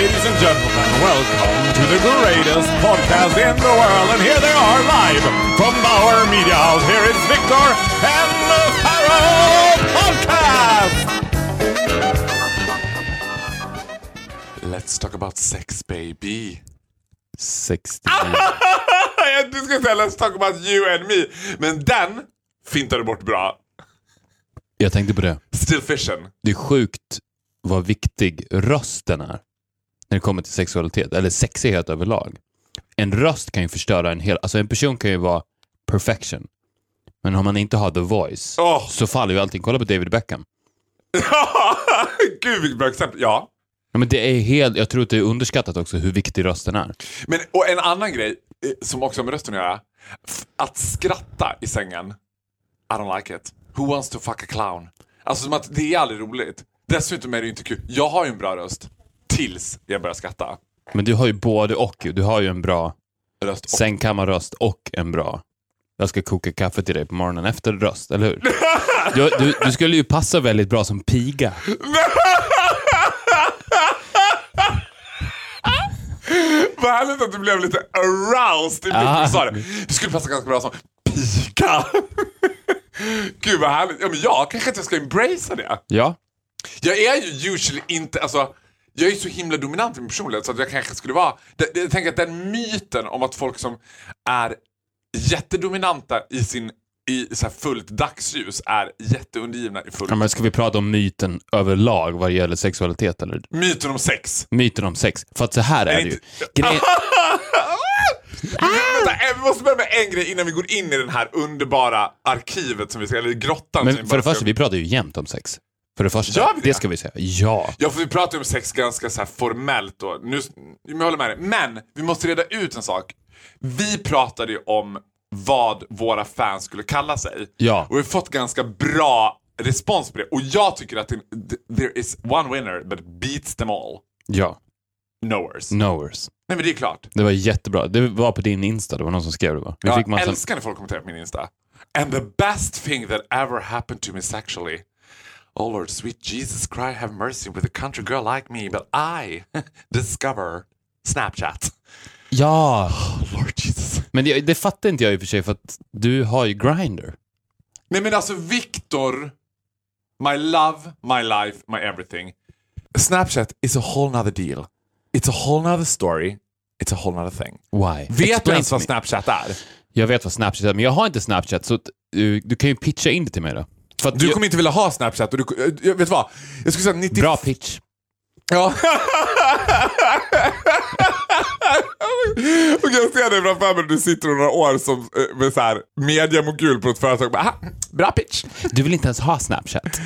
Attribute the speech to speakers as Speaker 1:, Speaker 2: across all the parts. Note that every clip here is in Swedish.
Speaker 1: Ladies and gentlemen, welcome to the greatest podcast in the world. And here they are live from Bauer Media House. Here is Victor and the Pharaoh Podcast. Let's talk about sex, baby.
Speaker 2: 60.
Speaker 1: du ska säga let's talk about you and me. Men den fintar du bort bra.
Speaker 2: Jag tänkte på det.
Speaker 1: Still fishing.
Speaker 2: Det är sjukt vad viktig rösten är. När det kommer till sexualitet, eller sexighet överlag. En röst kan ju förstöra en hel... Alltså en person kan ju vara perfection. Men om man inte har the voice
Speaker 1: Åh.
Speaker 2: så faller ju allting. Kolla på David Beckham.
Speaker 1: Gud vilket bra exempel. Ja.
Speaker 2: Ja, men det är helt, jag tror att det är underskattat också hur viktig rösten är.
Speaker 1: Men, och en annan grej eh, som också har med rösten att göra. Att skratta i sängen. I don't like it. Who wants to fuck a clown? Alltså som att det är aldrig roligt. Dessutom är det inte kul. Jag har ju en bra röst. Tills jag börjar skratta.
Speaker 2: Men du har ju både och. Du har ju en bra
Speaker 1: Röst och...
Speaker 2: sängkammarröst och en bra jag ska koka kaffe till dig på morgonen efter röst, eller hur? Du, du, du skulle ju passa väldigt bra som piga.
Speaker 1: Vad härligt att du blev lite aroused i
Speaker 2: Ah.
Speaker 1: du sa det. Du skulle passa ganska bra som pika. Gud vad härligt. Ja men jag kanske att jag ska embracea det.
Speaker 2: Ja.
Speaker 1: Jag är ju usually inte, alltså jag är så himla dominant i min personlighet så att jag kanske skulle vara, det, det, jag tänker att den myten om att folk som är jättedominanta i sin i så fullt dagsljus är jätteundergivna i fullt...
Speaker 2: Ja, men ska vi prata om myten överlag vad gäller sexualitet eller?
Speaker 1: Myten om sex.
Speaker 2: Myten om sex. För att så här är det ju. Grejen,
Speaker 1: Vänta, vi måste börja med en grej innan vi går in i den här underbara arkivet som vi ska, eller grottan
Speaker 2: men för det första, vi pratar ju jämt om sex. För det första.
Speaker 1: Gör vi det?
Speaker 2: det ska vi säga. Ja.
Speaker 1: Ja, för vi pratar ju om sex ganska så här formellt då. Nu, jag håller med dig. Men vi måste reda ut en sak. Vi pratade ju om vad våra fans skulle kalla sig.
Speaker 2: Ja.
Speaker 1: Och vi har fått ganska bra respons på det. Och jag tycker att det, there is one winner but beats them all.
Speaker 2: Ja.
Speaker 1: Knowers.
Speaker 2: Knowers.
Speaker 1: Nej men det är klart.
Speaker 2: Det var jättebra. Det var på din Insta, det var någon som skrev det va? Vi
Speaker 1: Jag
Speaker 2: fick massa...
Speaker 1: älskar när folk kommenterar på min Insta. And the best thing that ever happened to me sexually. Oh Lord, sweet Jesus Christ, have mercy with a country girl like me, but I discover Snapchat.
Speaker 2: Ja!
Speaker 1: Oh Lord Jesus.
Speaker 2: Men det, det fattar inte jag i och för sig för att du har ju Grindr.
Speaker 1: Nej men alltså Victor, my love, my life, my everything. Snapchat is a whole nother deal. It's a whole nother story. It's a whole nother thing.
Speaker 2: Why?
Speaker 1: Vet du ens vad. Snapchat är?
Speaker 2: Jag vet vad Snapchat är, men jag har inte Snapchat så du, du kan ju pitcha in det till mig då. För
Speaker 1: Du
Speaker 2: jag,
Speaker 1: kommer inte vilja ha Snapchat och du, jag, vet du vad? Jag skulle säga 90...
Speaker 2: Bra pitch.
Speaker 1: Ja. och jag ser dig framför mig, du sitter om några år som, eh, med så här mediamogul på ett företag bara, "Aha, bra pitch.
Speaker 2: Du vill inte ens ha Snapchat.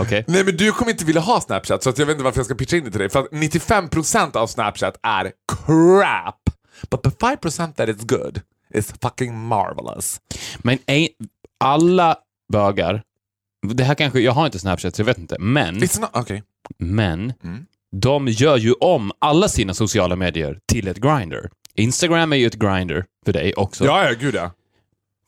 Speaker 2: Okej?
Speaker 1: Nej men du kommer inte vilja ha Snapchat så att jag vet inte varför jag ska pitcha in det till dig. För att 95% av Snapchat är crap. But the 5% that is good is fucking marvelous.
Speaker 2: Men en, alla bögar, det här kanske, jag har inte Snapchat så jag vet inte, men,
Speaker 1: It's not, okay.
Speaker 2: men de gör ju om alla sina sociala medier till ett Grindr. Instagram är ju ett Grindr för dig också.
Speaker 1: Ja, ja, gud ja.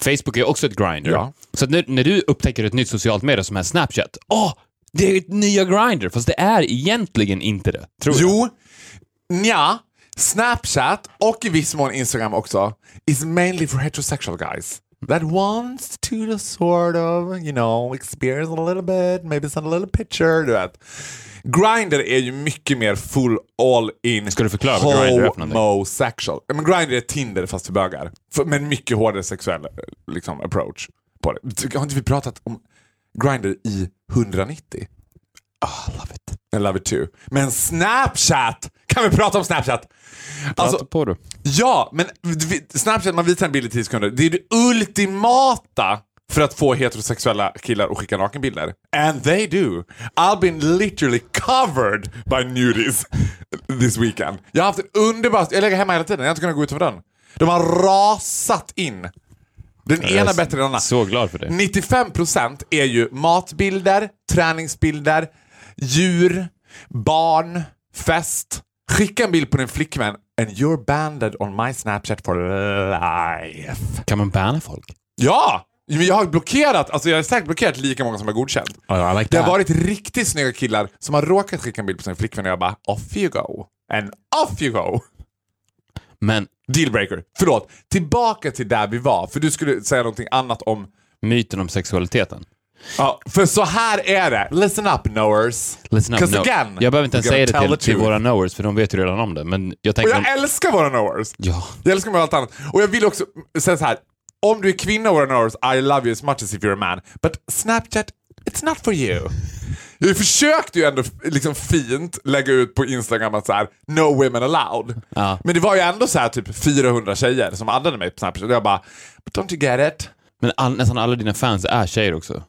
Speaker 2: Facebook är också ett Grindr.
Speaker 1: Ja.
Speaker 2: Så när, när du upptäcker ett nytt socialt medie som är Snapchat, åh, det är ett nya Grindr, fast det är egentligen inte det. Tror jag.
Speaker 1: Jo, nja, Snapchat och i viss mån Instagram också is mainly for heterosexual guys. That wants to sort of, you know, experience a little bit, maybe send a little picture, du vet. Grindr är ju mycket mer full all in
Speaker 2: Ska du förklara vad Grindr är för
Speaker 1: homosexual. Men Grindr är Tinder fast för bögar. Men mycket hårdare sexuell liksom, approach på det. Har inte vi pratat om Grindr i 190?
Speaker 2: Ah, love it.
Speaker 1: I love it too. Men Snapchat! Kan vi prata om Snapchat? Alltså,
Speaker 2: på du.
Speaker 1: ja, men Snapchat, man visar en bild i 10 sekunder. Det är det ultimata för att få heterosexuella killar att skicka nakenbilder. And they do. I've been literally covered by nudies this weekend. Jag har haft en underbar... Jag lägger hemma hela tiden, jag har inte kunnat gå utanför den. De har rasat in Den
Speaker 2: Jag
Speaker 1: ena bättre än den andra.
Speaker 2: Så glad för det.
Speaker 1: 95% är ju matbilder, träningsbilder, djur, barn, fest. Skicka en bild på din flickvän and you're banned on my Snapchat for life.
Speaker 2: Kan man banna folk?
Speaker 1: Ja! Men jag har blockerat, alltså jag har säkert blockerat lika många som jag godkänt.
Speaker 2: Oh, like
Speaker 1: Det har varit riktigt snygga killar som har råkat skicka en bild på sin flickvän och jag bara off you go. And off you go.
Speaker 2: Men
Speaker 1: Dealbreaker. Förlåt. Tillbaka till där vi var, för du skulle säga någonting annat om
Speaker 2: myten om sexualiteten.
Speaker 1: Ja, för så här är det. Listen up knowers.
Speaker 2: Listen up, no.
Speaker 1: again,
Speaker 2: Jag behöver inte ens säga det till, till våra knowers, för de vet ju redan om det. Men jag
Speaker 1: Och
Speaker 2: tänker...
Speaker 1: jag älskar våra knowers.
Speaker 2: Ja.
Speaker 1: Jag älskar med allt annat. Och jag vill också säga så här. Om du är kvinna våra knowers, I love you as much as if you're a man. But Snapchat, it's not for you. Jag försökte ju ändå liksom fint lägga ut på Instagram att så här, no women allowed.
Speaker 2: Ja.
Speaker 1: Men det var ju ändå så här typ 400 tjejer som addade mig på Snapchat. Och jag bara, but don't you get it?
Speaker 2: Men all, nästan alla dina fans är tjejer också.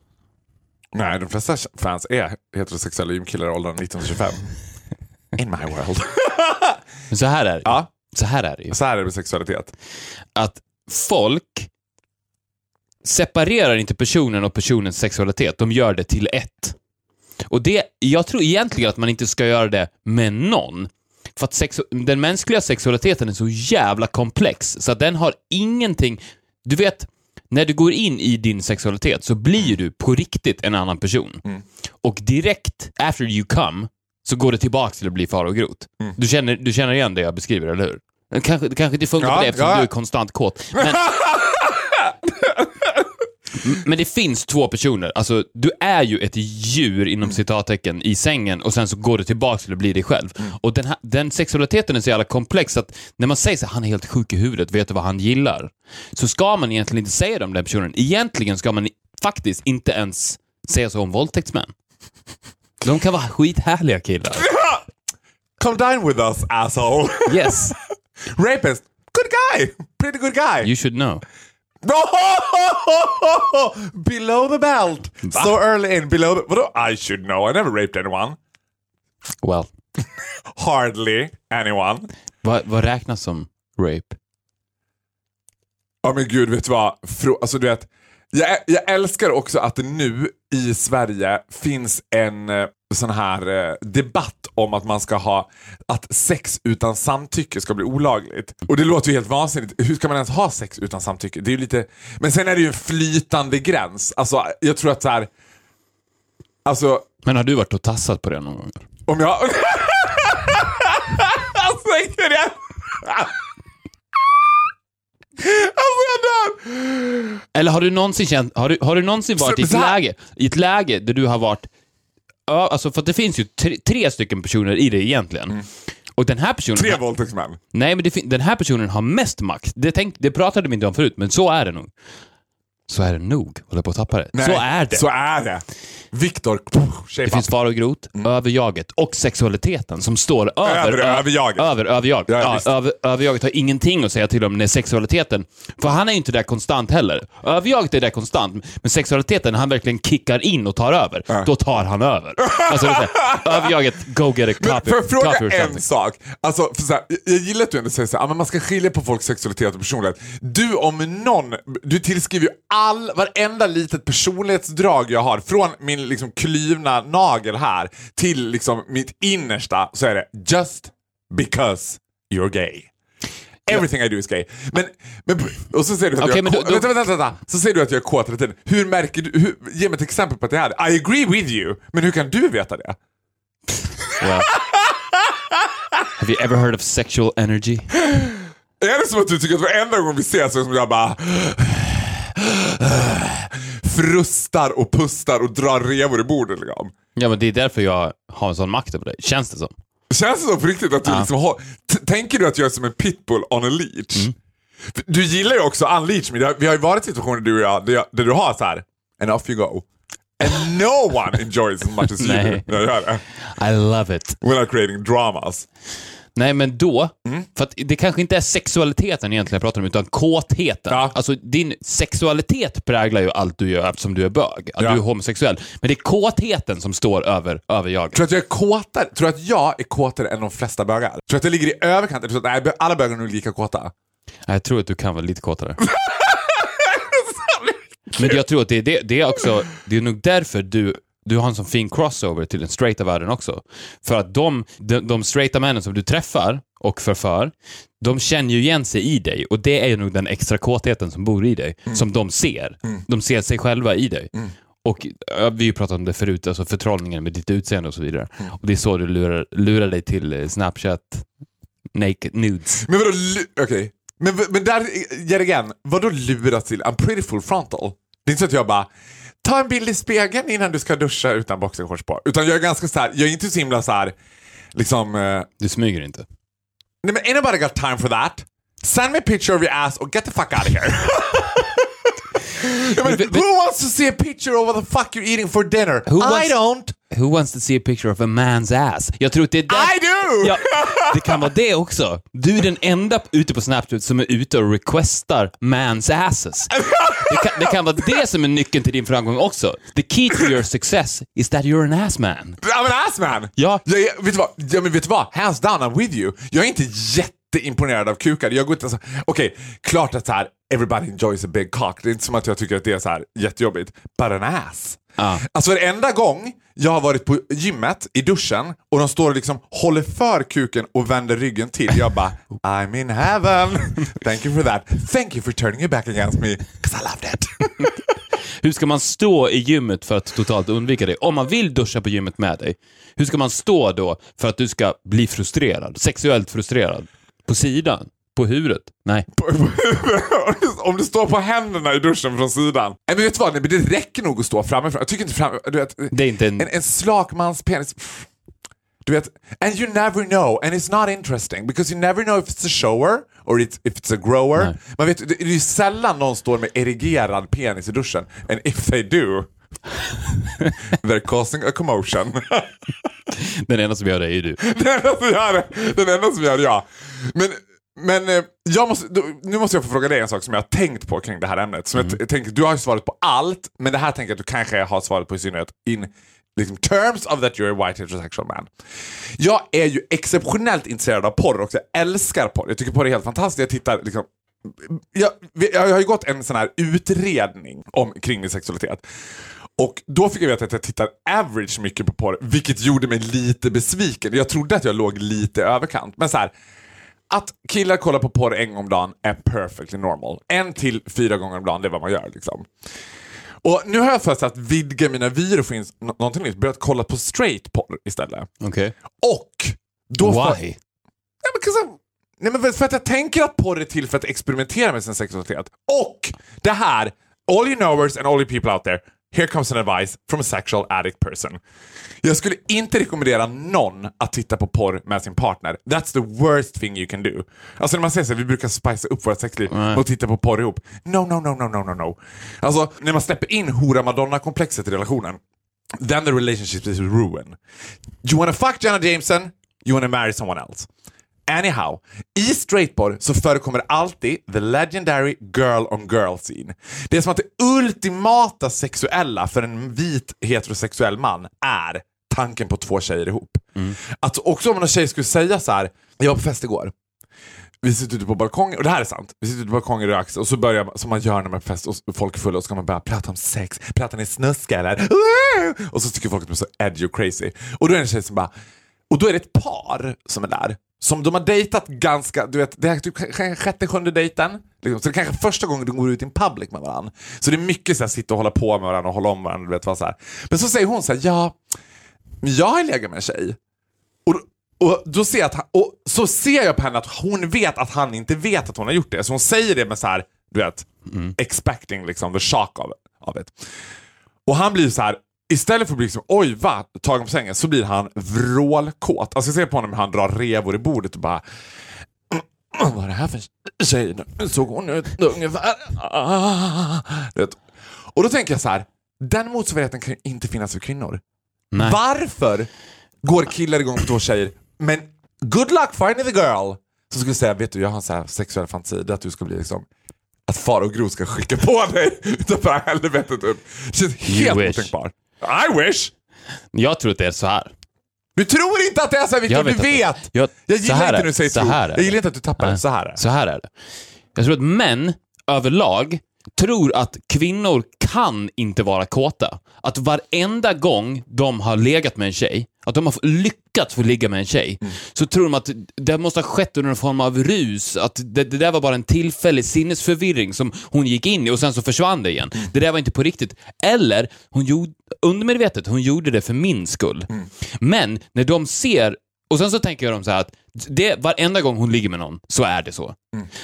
Speaker 1: Nej, de flesta fans är heterosexuella gymkillar i åldern 19-25. In my world.
Speaker 2: Men så här är det.
Speaker 1: Ja.
Speaker 2: Så här är det ju.
Speaker 1: Så här är det med sexualitet.
Speaker 2: Att folk separerar inte personen och personens sexualitet. De gör det till ett. Och det, jag tror egentligen att man inte ska göra det med någon. För att sexu- den mänskliga sexualiteten är så jävla komplex, så att den har ingenting... Du vet, när du går in i din sexualitet så blir du på riktigt en annan person. Och direkt after you come så går det tillbaka till att bli far och grot. Du, känner, du känner igen det jag beskriver, eller hur? Det kanske, det kanske inte funkar
Speaker 1: Ja,
Speaker 2: på dig eftersom
Speaker 1: ja.
Speaker 2: du är konstant kåt. Men, men det finns två personer. Alltså, du är ju ett djur inom citattecken i sängen och sen så går du tillbaka till att bli dig själv. Och den, här, den sexualiteten är så jävla komplex att när man säger så han är helt sjuk i huvudet, vet du vad han gillar? Så ska man egentligen inte säga det om den personen. Egentligen ska man faktiskt inte ens säga så om våldtäktsmän. De kan vara skithärliga killar.
Speaker 1: Come dine with us, asshole.
Speaker 2: Yes,
Speaker 1: Rapist, good guy. Pretty good guy.
Speaker 2: you should know.
Speaker 1: below the belt. So early in, below the... Vadå? I should know. I never raped anyone.
Speaker 2: Well,
Speaker 1: Hardly anyone.
Speaker 2: vad, vad räknas som rape?
Speaker 1: Ja men gud, vet du vad? Frå, alltså du vet, jag, jag älskar också att det nu i Sverige finns en eh, sån här eh, debatt om att man ska ha, att sex utan samtycke ska bli olagligt. Och det låter ju helt vansinnigt. Hur ska man ens ha sex utan samtycke? Det är lite, men sen är det ju en flytande gräns. Alltså jag tror att så här, alltså
Speaker 2: Men har du varit och tassat på det någon gång?
Speaker 1: om jag... alltså inte det! Alltså jag dör!
Speaker 2: Eller har du någonsin känt, har du, har du någonsin varit i ett läge, i ett läge där du har varit, ja, alltså för att det finns ju tre, tre stycken personer i det egentligen. Och den här personen,
Speaker 1: Tre våldtäktsmän.
Speaker 2: nej men det, den här personen har mest makt. Det, tänk, det pratade vi inte om förut, men så är det nog. Så är det nog, håller på att tappa det.
Speaker 1: Nej,
Speaker 2: så är det.
Speaker 1: Så är det. Viktor,
Speaker 2: Det finns far och grot, överjaget och sexualiteten som står över,
Speaker 1: Över överjaget.
Speaker 2: Över överjaget.
Speaker 1: Ja,
Speaker 2: över, överjaget har ingenting att säga till om när sexualiteten, för han är ju inte där konstant heller. Överjaget är där konstant, men sexualiteten, han verkligen kickar in och tar över, då tar han över. Alltså, det är överjaget, go get a coffee,
Speaker 1: får jag fråga en sak? Alltså, för så här, jag- gillar att du ändå säger men man ska skilja på folks sexualitet och personlighet. Du om någon, du tillskriver ju all, varenda litet personlighetsdrag jag har, från min liksom klyvna nagel här till liksom mitt innersta, så är det just because you're gay. Everything I do is gay. Men, men, och så säger du att
Speaker 2: Okej,
Speaker 1: jag är kåt. Vänta, vänta, vänta. Så säger du att jag är kåt hela tiden. Hur märker du, hur, ge mig ett exempel på att det är. I agree with you, men hur kan du veta det?
Speaker 2: Well. Have you ever heard of sexual energy?
Speaker 1: Är det som att du tycker att varenda gång vi ses så är det som jag bara frustar och pustar och drar revor i bordet liksom?
Speaker 2: Ja, men det är därför jag har en sån makt över dig, känns det som.
Speaker 1: Känns det så på riktigt att du liksom har... Tänker du att jag är som en pitbull on a leash?
Speaker 2: Mm.
Speaker 1: Du gillar ju också unleash me. Vi har ju varit i situationer du och jag där, jag, där du har så här and off you go. And no one enjoys as much as you do.
Speaker 2: I love it.
Speaker 1: Without creating dramas.
Speaker 2: Nej, men då,
Speaker 1: Mm.
Speaker 2: för att det kanske inte är sexualiteten egentligen jag pratar om, utan kåtheten.
Speaker 1: Ja.
Speaker 2: Alltså, din sexualitet präglar ju allt du gör eftersom du är bög, att
Speaker 1: Ja.
Speaker 2: du är homosexuell. Men det är kåtheten som står över, över jag.
Speaker 1: Tror att jag är kåtare? Tror att jag är kåtare än de flesta bögar? Tror du att jag ligger i överkant? Eller tror att nej, alla bögar är nog lika kåta?
Speaker 2: Jag tror att du kan vara lite kåtare. Men jag tror att det är, det, det är också, det är nog därför du du har en sån fin crossover till den straighta världen också. För att de, de, de straighta männen som du träffar och förför, de känner ju igen sig i dig och det är ju nog den extra kåtheten som bor i dig, som de ser. De ser sig själva i dig. Och ja, vi har ju pratat om det förut, alltså förtrollningen med ditt utseende och så vidare. Och det är så du lurar, lurar dig till eh, Snapchat naked nudes.
Speaker 1: Men vadå, okej. Men, men där, yet again, vadå lura till? I'm pretty full frontal. Det är inte så att jag bara, ta en bild i spegeln innan du ska duscha utan boxershorts på. Utan jag är ganska så här, jag är inte så himla så här, liksom, eh,
Speaker 2: Du smyger inte.
Speaker 1: nej men ain't nobody got time for that. Send me a picture of your ass och get the fuck out of here. Jag menar,
Speaker 2: Men- men-
Speaker 1: who wants to see a picture of what the fuck you're eating for dinner?
Speaker 2: Who
Speaker 1: I
Speaker 2: wants-
Speaker 1: don't.
Speaker 2: Who wants to see a picture of a man's ass? Jag tror att det är där...
Speaker 1: I do!
Speaker 2: Ja, det kan vara det också. Du är den enda ute på Snapchat som är ute och requestar man's asses. Det kan, det kan vara det som är nyckeln till din framgång också. The key to your success is that you're an ass man.
Speaker 1: I'm an ass man!
Speaker 2: Ja.
Speaker 1: Jag, är- vet, du vad? Ja, men vet du vad? Hands down, I'm with you. Jag är inte jätteimponerad av kukar. Jag går inte så... Okej, klart att så här, everybody enjoys a big cock. Det är inte som att jag tycker att det är så här jättejobbigt. But an ass.
Speaker 2: Ja.
Speaker 1: Alltså varenda gång jag har varit på gymmet i duschen och de står och liksom håller för kuken och vänder ryggen till. Jag bara, I'm in heaven. Thank you for that. Thank you for turning your back against me. 'Cause I loved it.
Speaker 2: Hur ska man stå i gymmet för att totalt undvika det? Om man vill duscha på gymmet med dig, hur ska man stå då för att du ska bli frustrerad? Sexuellt frustrerad? På sidan? På huvudet? Nej.
Speaker 1: Om du står på händerna i duschen från sidan. Nej, men vet du vad? Nej, men det räcker nog att stå framifrån. Jag tycker inte fram... Du vet,
Speaker 2: Det är inte en...
Speaker 1: en, en slak mans penis... Du vet, and you never know, and it's not interesting because you never know if it's a shower or it's, if it's a grower.
Speaker 2: Nej.
Speaker 1: Man vet, det, det är ju sällan någon står med erigerad penis i duschen. And if they do, they're causing a commotion.
Speaker 2: Den enda som gör det är ju du.
Speaker 1: Den enda som gör det, den enda som gör det, ja. Men, men eh, jag måste, nu måste jag få fråga dig en sak som jag har tänkt på kring det här ämnet. Som jag, t- tänker, du har ju svarat på allt, men det här tänker jag att du kanske har svarat på i synnerhet in liksom, terms of that you're a white heterosexual man. Jag är ju exceptionellt intresserad av porr också. Jag älskar porr. Jag tycker porr är helt fantastiskt. Jag tittar liksom jag, jag har ju gått en sån här utredning om, kring min sexualitet. Och då fick jag veta att jag tittar average mycket på porr, vilket gjorde mig lite besviken. Jag trodde att jag låg lite överkant. Men så här, att killar kollar på porr en gång om dagen är perfectly normal. En till fyra gånger om dagen, det är vad man gör. Liksom. Och nu har jag för att vidga mina vyer och få in nå- någonting nytt. Börjat kolla på straight porr istället.
Speaker 2: Okej.
Speaker 1: Och då
Speaker 2: Why?
Speaker 1: Nej, men Nej, men för att jag tänker att porr är till för att experimentera med sin sexualitet. Och det här, all you knowers and all you people out there, here comes an advice from a sexual addict person. Jag skulle inte rekommendera någon att titta på porr med sin partner. That's the worst thing you can do. Alltså när man säger så vi brukar spicea upp vårt sexliv med att titta på porr ihop. No, no, no, no, no, no, no. Alltså när man släpper in hora-madonna-komplexet i relationen, then the relationship is ruined. You wanna fuck Jenna Jameson, you wanna marry someone else. Anyhow, i straightporr så förekommer alltid the legendary girl on girl scene. Det är som att det ultimata sexuella för en vit heterosexuell man är tanken på två tjejer ihop. Att också om en tjej skulle säga så här, jag var på fest igår, vi sitter ute på balkongen, och det här är sant. Vi sitter ute på balkongen och röks och så börjar man, som man gör när man är på fest och folk är fulla och så ska man börja prata om sex. Pratar ni snuska eller? Och så tycker folk att man är så edgy och crazy. Och då är det en tjej som bara, och då är det ett par som är där. Som de har dejtat ganska, du vet, det är typ sjätte, sjunde dejten. Liksom. Så det är kanske första gången de går ut in public med varandra. Så det är mycket så här, sitta och hålla på med varandra och hålla om varandra. Du vet, vad så här. Men så säger hon så här, ja, men jag har legat med en tjej. Och, och, då ser jag att han, och så ser jag på henne att hon vet att han inte vet att hon har gjort det. Så hon säger det med så här, du vet, expecting liksom the shock av, av det. Och han blir så här, istället för att bli liksom, oj va, tagen på sängen, så blir han vrålkåt. Alltså jag ser på honom hur han drar revor i bordet och bara vad är det här för tjej? Såg hon ut ungefär. Ah. Vet. Och då tänker jag så här, den motsvarigheten kan inte finnas för kvinnor.
Speaker 2: Nej.
Speaker 1: Varför går killar igång på två tjejer, men good luck finding the girl som skulle säga, vet du jag har en så här sexuell fantasi, att du ska bli liksom att far och Gro ska skicka på dig utanför helvetet. Det känns helt otänkbart. I wish!
Speaker 2: Jag tror att det är så här.
Speaker 1: Du tror inte att det är så här Victor,
Speaker 2: Jag
Speaker 1: du
Speaker 2: vet att det-
Speaker 1: vet!
Speaker 2: Jag-
Speaker 1: Jag
Speaker 2: så
Speaker 1: gillar
Speaker 2: här
Speaker 1: inte
Speaker 2: är-
Speaker 1: när du säger
Speaker 2: så här är
Speaker 1: Jag gillar inte att du tappar det. Så här är det.
Speaker 2: Så här är det. Jag tror att män överlag tror att kvinnor kan inte vara kåta. Att varenda gång de har legat med en tjej, att de har lyckats få ligga med en tjej, så tror de att det måste ha skett under en form av rus, att det, det där var bara en tillfällig sinnesförvirring som hon gick in i och sen så försvann det igen. Det där var inte på riktigt. Eller, hon gjorde, undermedvetet, hon gjorde det för min skull. Men när de ser, och sen så tänker de så här att det, varenda gång hon ligger med någon så är det så.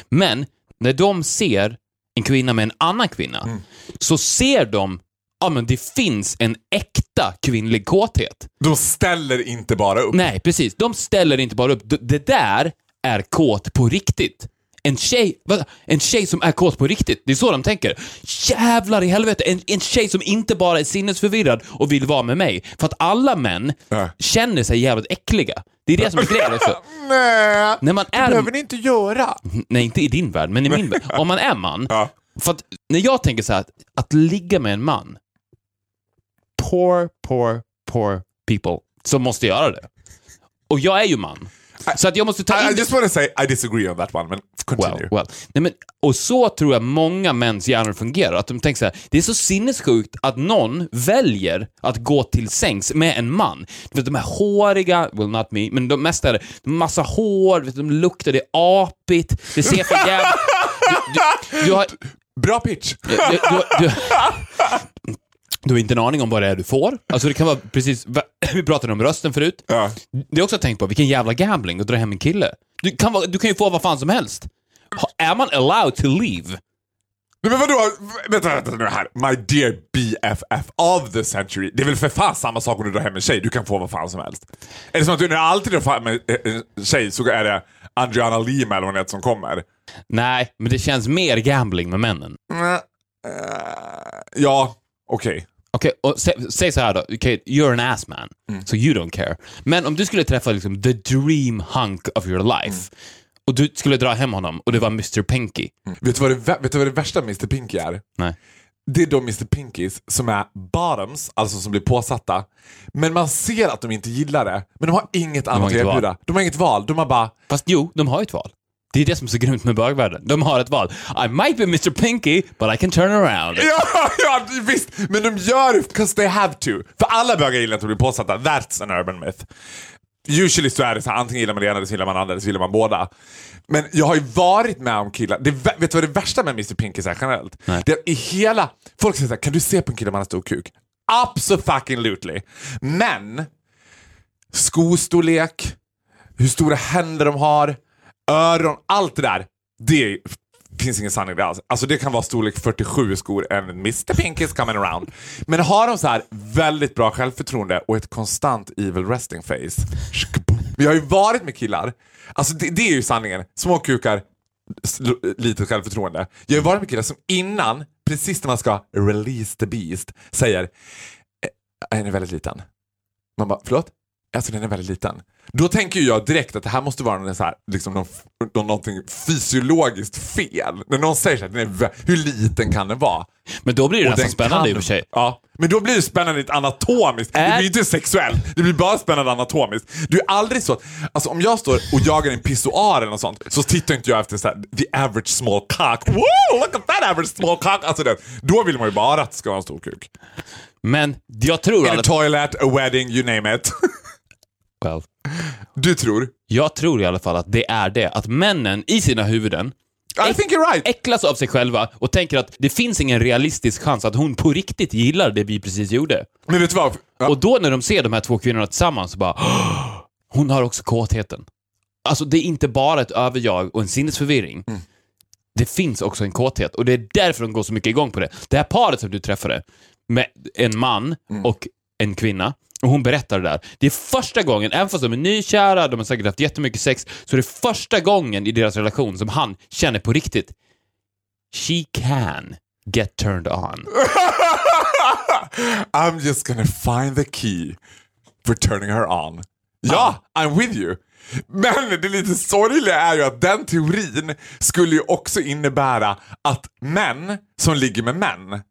Speaker 2: Men när de ser en kvinna med en annan kvinna, så ser de Ja, men det finns en äkta kvinnlig kåthet.
Speaker 1: De ställer inte bara upp.
Speaker 2: Nej, precis. De ställer inte bara upp. D- Det där är kåt på riktigt. En tjej, vad, en tjej som är kåt på riktigt, det är så de tänker. Jävlar i helvete, en, en tjej som inte bara är sinnesförvirrad och vill vara med mig. För att alla män
Speaker 1: Ja.
Speaker 2: känner sig jävligt äckliga. Det är det som är grejen också.
Speaker 1: Nej,
Speaker 2: När man
Speaker 1: det
Speaker 2: är...
Speaker 1: behöver ni inte göra.
Speaker 2: Nej, inte i din värld, men i min värld. Om man är man.
Speaker 1: Ja.
Speaker 2: För att när jag tänker så här, att, att ligga med en man. Poor, poor, poor people som måste göra det. Och jag är ju man. Så att jag måste ta
Speaker 1: I, I
Speaker 2: in...
Speaker 1: just want to say I disagree on that one, men continue.
Speaker 2: Well, well. Nej, men, och så tror jag många mäns hjärnor fungerar. Att de tänker så här, det är så sinnessjukt att någon väljer att gå till sängs med en man. Du vet, de här håriga, well not me, men de mesta är det, de massa hår, vet, de luktar, det är apigt, det ser för jävligt... Du, du, du har...
Speaker 1: Bra pitch.
Speaker 2: Du, du, har inte en aning om vad det är du får. Alltså det kan vara precis, vi pratade om rösten förut.
Speaker 1: Ja.
Speaker 2: Det jag också tänkt på, vilken jävla gambling att dra hem en kille. Du kan, vara- du kan ju få vad fan som helst. Är man allowed to leave?
Speaker 1: Nej, men vadå? Vänta, vänta nu här. My dear BFF of the century. Det är väl för fan samma sak om du drar hem en tjej. Du kan få vad fan som helst. Är det som att du när alltid drar hem en tjej så är det Adriana Lima eller vad hon som kommer?
Speaker 2: Nej, men det känns mer gambling med männen.
Speaker 1: Mm, eh, ja, okej.
Speaker 2: Okej, och sä, säg så här då. Okay, you're an ass man, so you don't care. Men om du skulle träffa liksom the dream hunk of your life och du skulle dra hem honom och det var Mr Pinky.
Speaker 1: Vet, du vad det, vet du vad det värsta med Mr Pinky är?
Speaker 2: Nej.
Speaker 1: Det är de Mr Pinkies som är bottoms, alltså som blir påsatta. Men man ser att de inte gillar det. Men de har inget annat att
Speaker 2: inget val.
Speaker 1: erbjuda. De har inget val. De har bara...
Speaker 2: Fast jo, de har ett val. Det är det som är så grymt med bögvärlden. De har ett val. I might be Mr Pinky, but I can turn around.
Speaker 1: Ja, ja, visst! Men de gör det 'cause they have to. För alla bögar gillar inte att bli påsatta. That's an urban myth. Usually så är det så här, antingen gillar man det ena, eller så gillar man det andra, eller så gillar man båda. Men jag har ju varit med om killar, det, vet du vad det värsta med Mr Pinky är generellt?
Speaker 2: Nej.
Speaker 1: Det är i hela, folk säger såhär, kan du se på en kille han har stor kuk? Absolutely. Men, skostorlek, hur stora händer de har, öron, allt det där. Det finns ingen sanning i det alls. Alltså det kan vara storlek 47 skor and Mr Pink is coming around. Men har de så här väldigt bra självförtroende och ett konstant evil resting face. Vi har ju varit med killar, alltså det, det är ju sanningen. Små kukar, lite litet självförtroende. Jag har ju varit med killar som innan, precis när man ska release the beast, säger eh, är den är väldigt liten. Man bara, förlåt? Alltså den är väldigt liten. Då tänker jag direkt att det här måste vara någon så här, liksom någon, någon, någonting fysiologiskt fel. När någon säger så här, den är, vä- hur liten kan den vara?
Speaker 2: Men då blir det
Speaker 1: Och
Speaker 2: nästan spännande i
Speaker 1: kan-
Speaker 2: och för sig.
Speaker 1: Ja, men då blir det spännande anatomiskt. Det
Speaker 2: Är-
Speaker 1: blir inte sexuellt. Det blir bara spännande anatomiskt. Du är aldrig så... Alltså om jag står och jagar en pissoar eller något sånt så tittar inte jag efter så här, the average small cock. Woo, look at that average small cock. Alltså det, då vill man ju bara att det ska vara en stor kuk.
Speaker 2: Men jag tror...
Speaker 1: In a
Speaker 2: Alla,
Speaker 1: toilet, a wedding, you name it.
Speaker 2: well,
Speaker 1: Du tror?
Speaker 2: jag tror i alla fall att det är det. Att männen i sina huvuden
Speaker 1: I think you're right.
Speaker 2: äcklas av sig själva och tänker att det finns ingen realistisk chans att hon på riktigt gillar det vi precis gjorde.
Speaker 1: Men vet du vad? Ja.
Speaker 2: Och då när de ser de här två kvinnorna tillsammans så bara hon har också kåtheten. Alltså det är inte bara ett överjag och en sinnesförvirring.
Speaker 1: Mm.
Speaker 2: Det finns också en kåthet och det är därför de går så mycket igång på det. Det här paret som du träffade med en man
Speaker 1: Mm.
Speaker 2: och en kvinna och hon berättar det där. Det är första gången, även fast de är nykära, de har säkert haft jättemycket sex, så är det första gången i deras relation som han känner på riktigt She can get turned on.
Speaker 1: I'm just gonna find the key for turning her on. Ja, I'm with you. Men det lite sorgliga är ju att den teorin skulle ju också innebära att män som ligger med män,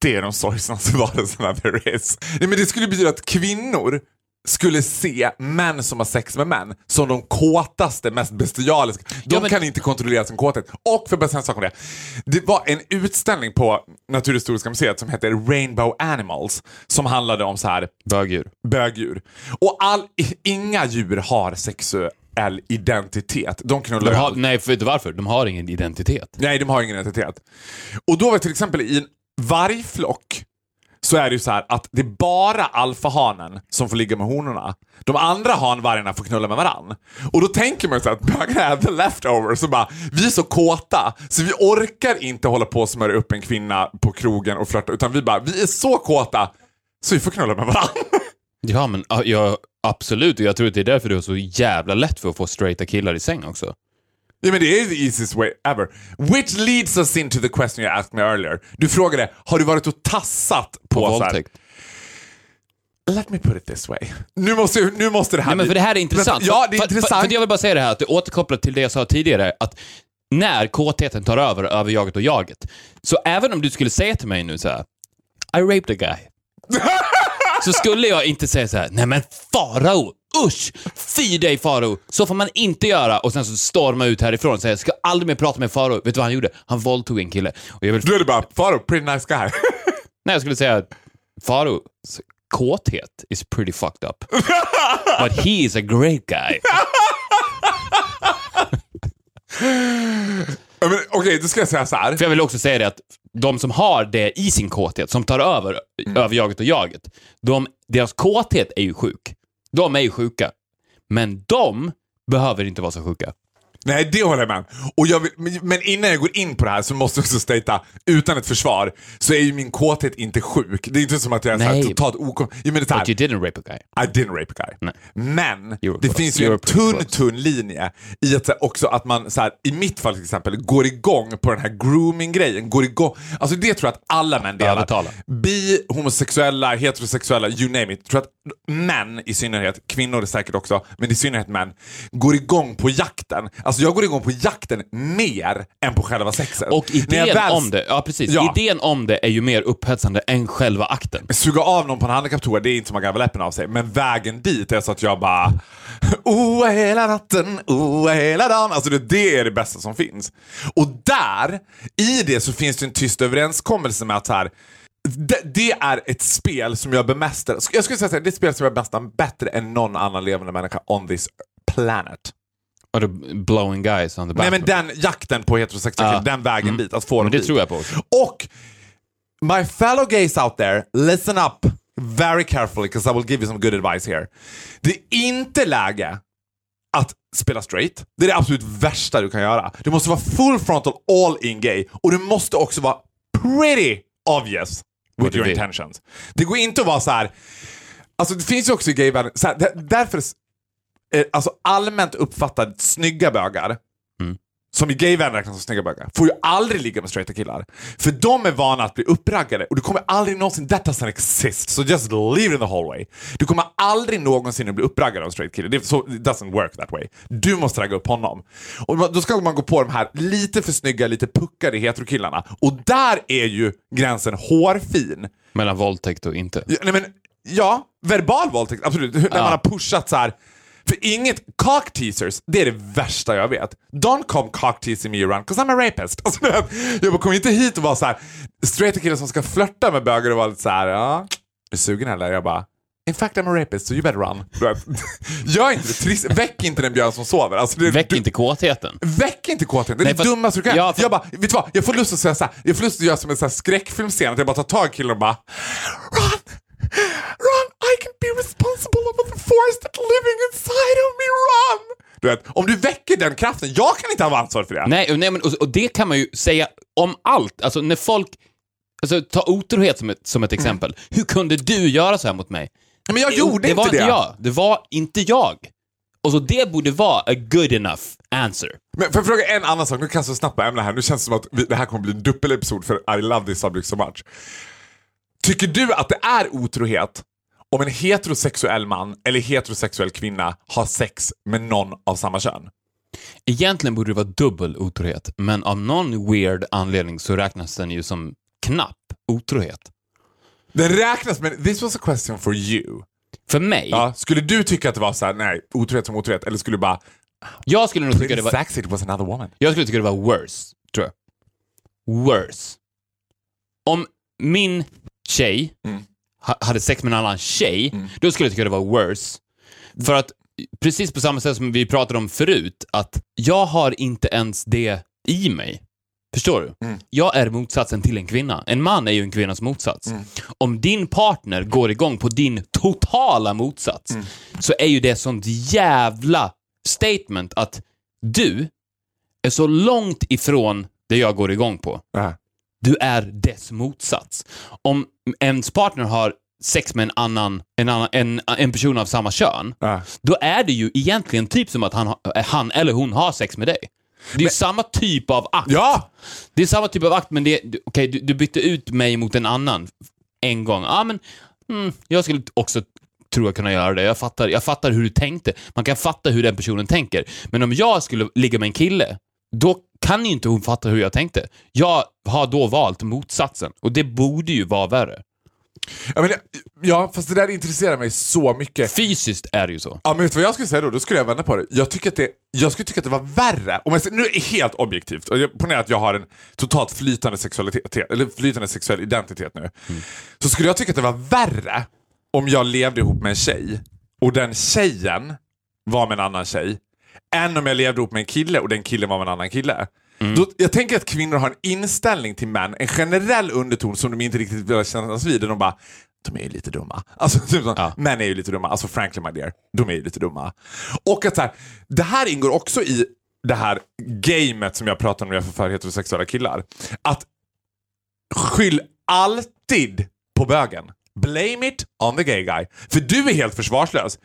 Speaker 1: det är de sorgsenaste varelserna there is. Nej, men det skulle betyda att kvinnor skulle se män som har sex med män som de kåtaste, mest bestialiska. De
Speaker 2: Ja, men-
Speaker 1: kan inte kontrollera sin kåthet. Och för en sak om det. Det var en utställning på Naturhistoriska museet som heter Rainbow Animals som handlade om så här
Speaker 2: Bögdjur.
Speaker 1: bögdjur. Och all, inga djur har sexuell identitet. De knullar
Speaker 2: De har, nej, för, vet du varför? De har ingen identitet.
Speaker 1: Nej, de har ingen identitet. Och då var till exempel i en vargflock så är det ju så här att det är bara alfahanen som får ligga med honorna. De andra hanvargarna får knulla med varann. Och då tänker man ju så att bögarna är the leftovers och bara, vi är så kåta så vi orkar inte hålla på och smörja upp en kvinna på krogen och flörta utan vi bara, vi är så kåta så vi får knulla med varann.
Speaker 2: Ja, men ja, ja, absolut. Och jag tror att det är därför du har så jävla lätt för att få straighta killar i säng också.
Speaker 1: Ja men det är the easiest way ever. Which leads us into the question you asked me earlier. Du frågade, har du varit och tassat på,
Speaker 2: På våldtäkt.
Speaker 1: Let me put it this way. Nu måste, nu måste det här
Speaker 2: Nej, men för det här är intressant.
Speaker 1: Ja, det är
Speaker 2: för,
Speaker 1: intressant.
Speaker 2: För, för jag vill bara säga det här, att det återkopplar till det jag sa tidigare, att när kåtheten tar över, över jaget och jaget, så även om du skulle säga till mig nu så här, I raped a guy. så skulle jag inte säga så här, nej men farao, usch, fy dig farao, så får man inte göra och sen så storma ut härifrån och säga, jag ska aldrig mer prata med farao. Vet du vad han gjorde? Han våldtog en kille. Och jag vill
Speaker 1: Då är det bara, Faro, pretty nice guy.
Speaker 2: Nej, jag skulle säga att Faro kåthet is pretty fucked up. But he is a great guy.
Speaker 1: Okej, då ska jag säga så här.
Speaker 2: För jag vill också säga det att de som har det i sin kåthet, som tar över över jaget och jaget, de, deras kåthet är ju sjuk. De är ju sjuka. Men de behöver inte vara så sjuka.
Speaker 1: Nej, det håller jag med och jag vill, men- innan jag går in på det här så måste jag också statea, utan ett försvar, så är ju min kåthet inte sjuk. Det är inte som att jag är så
Speaker 2: Nej.
Speaker 1: totalt okon... Jag menar så här,
Speaker 2: But you didn't rape a guy.
Speaker 1: I didn't rape a guy.
Speaker 2: Nej.
Speaker 1: Men det
Speaker 2: close.
Speaker 1: finns ju en tunn,
Speaker 2: close.
Speaker 1: tunn linje i att så också att man, så här, i mitt fall till exempel, går igång på den här grooming-grejen. Går igång. Alltså det tror jag att alla män delar. Bi, homosexuella, heterosexuella, you name it. tror att män i synnerhet, kvinnor säkert också, men i synnerhet män, går igång på jakten. Alltså jag går igång på jakten mer än på själva sexet.
Speaker 2: Och idén
Speaker 1: väl
Speaker 2: om det, ja precis,
Speaker 1: Ja.
Speaker 2: idén om det är ju mer upphetsande än själva akten.
Speaker 1: Suga av någon på en handikapptoa, det är inte som att garva läppen av sig. Men vägen dit är så att jag bara... Oa hela natten, oa hela dagen. Alltså det, det är det bästa som finns. Och där, i det så finns det en tyst överenskommelse med att så här, det, det är ett spel som jag bemästrar. Jag skulle säga att det är ett spel som jag bemästrar bättre än någon annan levande människa on this planet.
Speaker 2: Och det blowing guys on the back.
Speaker 1: Nej men den jakten på heterosexuella killar, den vägen dit, att få dem
Speaker 2: det
Speaker 1: dit.
Speaker 2: tror jag på också.
Speaker 1: Och my fellow gays out there, listen up very carefully because I will give you some good advice here. Det är inte läge att spela straight. Det är det absolut värsta du kan göra. Du måste vara full frontal all in gay och du måste också vara pretty obvious with your intentions. Det går inte att vara så här. Alltså det finns ju också i gayvärlden, så här, där- därför alltså allmänt uppfattade snygga bögar som i gayvärlden räknas som snygga bögar, får ju aldrig ligga med straighta killar. För de är vana att bli uppraggade och du kommer aldrig någonsin, that doesn't exist, so just leave it in the hallway. Du kommer aldrig någonsin bli uppraggad av en straight kille, det, så, it doesn't work that way. Du måste ragga upp honom. Och då ska man gå på de här lite för snygga, lite puckade heterokillarna. Och där är ju gränsen hårfin.
Speaker 2: Mellan våldtäkt och inte.
Speaker 1: Ja, nej men, ja, verbal våldtäkt, absolut. När man har pushat så här. För inget, cock teasers, det är det värsta jag vet. Don't come cock teasing me around, 'cause I'm a rapist. Alltså, jag bara, kom inte hit och vara så här straighta killar som ska flörta med bögar och vara lite så här, ja, är sugen eller? Jag bara, in fact I'm a rapist, so you better run. Gör inte det, trist, väck inte den björn som sover. Alltså, det,
Speaker 2: Väck
Speaker 1: du,
Speaker 2: inte kåtheten.
Speaker 1: Väck inte kåtheten, det är
Speaker 2: Nej,
Speaker 1: det
Speaker 2: fast-
Speaker 1: dummaste du kan.
Speaker 2: Ja, för-
Speaker 1: Jag bara, vet du vad? Jag får lust att säga så här, jag får lust att göra som en skräckfilmscen, att jag bara tar tag i killen och bara Run! Be responsible of the force that's living inside of me, run! Du vet, om du väcker den kraften, jag kan inte ha ansvar för det.
Speaker 2: Nej, nej men, och, och det kan man ju säga om allt. Alltså när folk... Alltså ta otrohet som ett, som ett exempel. Hur kunde du göra så här mot mig?
Speaker 1: Men jag gjorde
Speaker 2: det
Speaker 1: inte
Speaker 2: var
Speaker 1: det.
Speaker 2: inte jag. Det var inte jag. Och så det borde vara a good enough answer.
Speaker 1: Men får jag fråga en annan sak? Nu kastar jag snabbt på ämnet här. Nu känns det som att vi, det här kommer bli en dubbelepisod för I love this subject so much. Tycker du att det är otrohet om en heterosexuell man eller heterosexuell kvinna har sex med någon av samma kön?
Speaker 2: Egentligen borde det vara dubbel otrohet, men av någon weird anledning så räknas den ju som knapp otrohet.
Speaker 1: Den räknas, men this was a question for you.
Speaker 2: För mig,
Speaker 1: Ja, skulle du tycka att det var så här, nej, otrohet som otrohet, eller skulle du bara,
Speaker 2: jag skulle nog tycka det var,
Speaker 1: it was another woman?
Speaker 2: jag skulle tycka det var worse, tror jag. Worse. Om min tjej
Speaker 1: Mm.
Speaker 2: Ha, hade sex med en annan tjej, då skulle jag tycka det var worse. För att, precis på samma sätt som vi pratade om förut, att jag har inte ens det i mig. Förstår du?
Speaker 1: Mm.
Speaker 2: Jag är motsatsen till en kvinna. En man är ju en kvinnas motsats.
Speaker 1: Mm.
Speaker 2: Om din partner går igång på din totala motsats,
Speaker 1: Mm.
Speaker 2: så är ju det sånt jävla statement att du är så långt ifrån det jag går igång på.
Speaker 1: Ja.
Speaker 2: Du är dess motsats. Om ens partner har sex med en annan, en, annan, en, en person av samma kön,
Speaker 1: Ja.
Speaker 2: då är det ju egentligen typ som att han, han eller hon har sex med dig. Det är ju samma typ av akt.
Speaker 1: Ja!
Speaker 2: Det är samma typ av akt, men det, okej, du, du bytte ut mig mot en annan en gång. Ja, men mm, jag skulle också tror jag kunna göra det. Jag fattar, jag fattar hur du tänkte. Man kan fatta hur den personen tänker. Men om jag skulle ligga med en kille, då kan ju inte hon fatta hur jag tänkte. Jag har då valt motsatsen och det borde ju vara värre.
Speaker 1: Ja, men, ja, fast det där intresserar mig så mycket.
Speaker 2: Fysiskt är det ju så.
Speaker 1: Ja, men vet du vad jag skulle säga då? Då skulle jag vända på det. Jag, tycker att det, jag skulle tycka att det var värre, om jag, nu är det helt objektivt, ponerar att jag har en totalt flytande sexualitet, eller flytande sexuell identitet nu. Så skulle jag tycka att det var värre om jag levde ihop med en tjej och den tjejen var med en annan tjej, än om jag levde ihop med en kille och den killen var med en annan kille. Då, jag tänker att kvinnor har en inställning till män, en generell underton som de inte riktigt vill kännas vid. De bara, de är ju lite dumma. Alltså, typ så,
Speaker 2: Ja.
Speaker 1: Män är ju lite dumma. Alltså frankly my dear, de är ju lite dumma. Och att så här, det här ingår också i det här gamet som jag pratar om när jag förför heterosexuella killar. Att skyll alltid på bögen. Blame it on the gay guy. För du är helt försvarslös.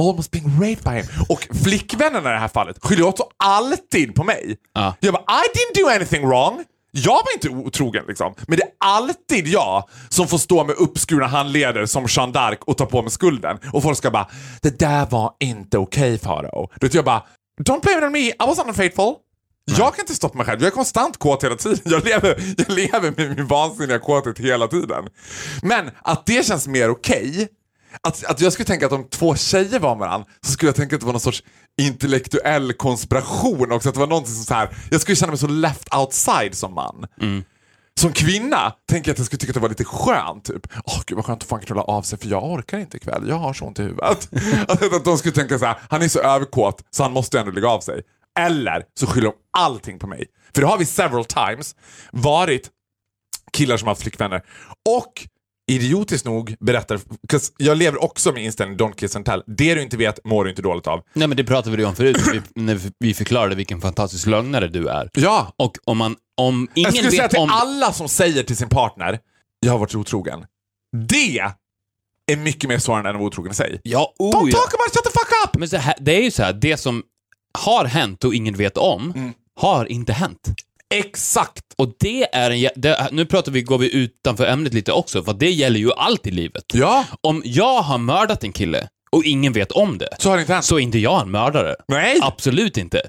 Speaker 1: Almost being raped by him. Och flickvännen i det här fallet skyller också alltid på mig.
Speaker 2: Ja.
Speaker 1: Jag bara, I didn't do anything wrong. Jag var inte otrogen liksom. Men det är alltid jag som får stå med uppskurna handleder som Jeanne d'Arc och ta på mig skulden. Och folk ska bara, det där var inte okej Farao. Då jag bara, don't blame it on me, I was unfaithful. Jag kan inte stoppa mig själv, jag är konstant kåt hela tiden. Jag lever, jag lever med min vansinniga kåthet hela tiden. Men att det känns mer okej, att, att jag skulle tänka att om två tjejer var med varandra så skulle jag tänka att det var någon sorts intellektuell konspiration också. Att det var någonting som så här, jag skulle känna mig så left outside som man. Som kvinna tänker jag att jag skulle tycka att det var lite skönt. Typ. Åh gud vad skönt att få knulla av sig för jag orkar inte ikväll. Jag har så ont i huvudet. att, att de skulle tänka så här, han är så överkåt så han måste ändå lägga av sig. Eller så skyller de allting på mig. För det har vi several times varit killar som har haft flickvänner. Och idiotiskt nog berättar, jag lever också med inställningen don't kiss and tell. Det du inte vet mår du inte dåligt av.
Speaker 2: Nej, men det pratade vi om förut, vi, när vi förklarade vilken fantastisk lögnare du är.
Speaker 1: Ja,
Speaker 2: Och om man, om
Speaker 1: jag
Speaker 2: ingen
Speaker 1: skulle säga till
Speaker 2: om...
Speaker 1: alla som säger till sin partner, jag har varit otrogen. Det är mycket mer sårande än att vara otrogen i sig.
Speaker 2: Ja,
Speaker 1: Don't
Speaker 2: oh, ja.
Speaker 1: talk about it, shut the fuck up!
Speaker 2: Men här, det är ju så här, det som har hänt och ingen vet om,
Speaker 1: Mm.
Speaker 2: har inte hänt.
Speaker 1: Exakt!
Speaker 2: Och det är en... Det, nu pratar vi, går vi utanför ämnet lite också, för det gäller ju allt i livet.
Speaker 1: Ja,
Speaker 2: Om jag har mördat en kille och ingen vet om det,
Speaker 1: så har det inte hänt.
Speaker 2: så är inte jag en mördare.
Speaker 1: Nej!
Speaker 2: Absolut inte.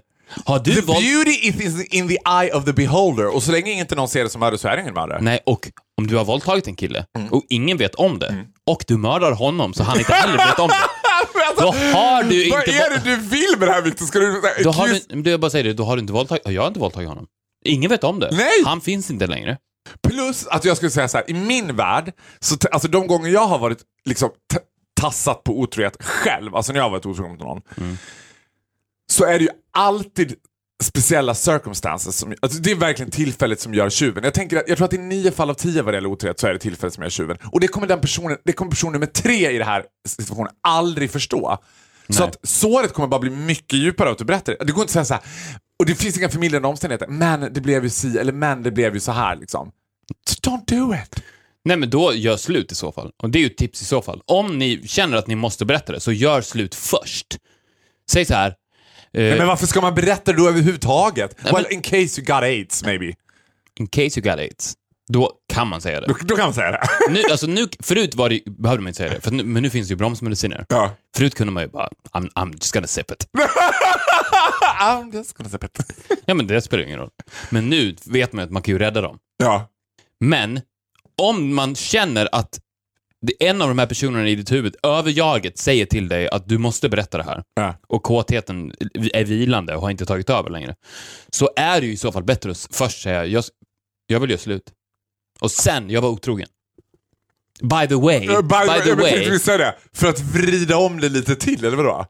Speaker 2: Har du
Speaker 1: The
Speaker 2: våld...
Speaker 1: beauty is in the eye of the beholder. Och så länge inte någon ser det som mördare så är det ingen mördare.
Speaker 2: Nej, och om du har våldtagit en kille
Speaker 1: Mm.
Speaker 2: och ingen vet om det, och du mördar honom så han inte heller vet om det, Då har du
Speaker 1: Vad
Speaker 2: inte
Speaker 1: är
Speaker 2: våld-
Speaker 1: det du vill med det här Victor? Ska du...
Speaker 2: då har du, det jag bara säger det, då har du inte våldtagit... Jag har inte våldtagit honom. Ingen vet om det.
Speaker 1: Nej!
Speaker 2: Han finns inte längre.
Speaker 1: Plus att jag skulle säga så här, i min värld, så alltså de gånger jag har varit liksom tassat på otrohet själv, alltså när jag har varit otrogen mot någon, så är det ju alltid speciella circumstances. Som, alltså det är verkligen tillfället som gör tjuven. Jag, tänker att, jag tror att i nio fall av tio vad det gäller otrohet så är det tillfället som gör tjuven. Och det kommer den personen, det kommer person nummer tre i den här situationen aldrig förstå. Så
Speaker 2: Nej.
Speaker 1: att såret kommer bara bli mycket djupare av att du berättar det. Det går inte att säga så här, och det finns inga förmildrande omständigheter, men det blev ju si, eller men det blev ju så här liksom. So don't do it.
Speaker 2: Nej, men då gör slut i så fall. Och det är ju ett tips i så fall. Om ni känner att ni måste berätta det, så gör slut först. Säg så här. eh,
Speaker 1: Nej, men varför ska man berätta det då överhuvudtaget?
Speaker 2: Nej,
Speaker 1: well,
Speaker 2: men-
Speaker 1: in case you got aids maybe.
Speaker 2: In case you got aids. Då kan man säga det.
Speaker 1: Då, då kan man säga det.
Speaker 2: Nu, alltså nu, förut var det, behövde man inte säga det, för nu, men nu finns det ju bromsmediciner.
Speaker 1: ja.
Speaker 2: Förut kunde man ju bara, I'm, I'm just gonna sip it.
Speaker 1: I'm just gonna say it.
Speaker 2: Ja, men det spelar ingen roll. Men nu vet man att man kan ju rädda dem.
Speaker 1: Ja.
Speaker 2: Men om man känner att en av de här personerna i ditt huvud, överjaget, säger till dig att du måste berätta det här
Speaker 1: Ja.
Speaker 2: och kåtheten är vilande och har inte tagit över längre, så är det ju i så fall bättre att först säga jag, jag vill göra slut. Och sen, jag var otrogen. By the way,
Speaker 1: Uh,
Speaker 2: by,
Speaker 1: by,
Speaker 2: the
Speaker 1: jag
Speaker 2: way.
Speaker 1: vi säga det. För att vrida om det lite till, eller vadå?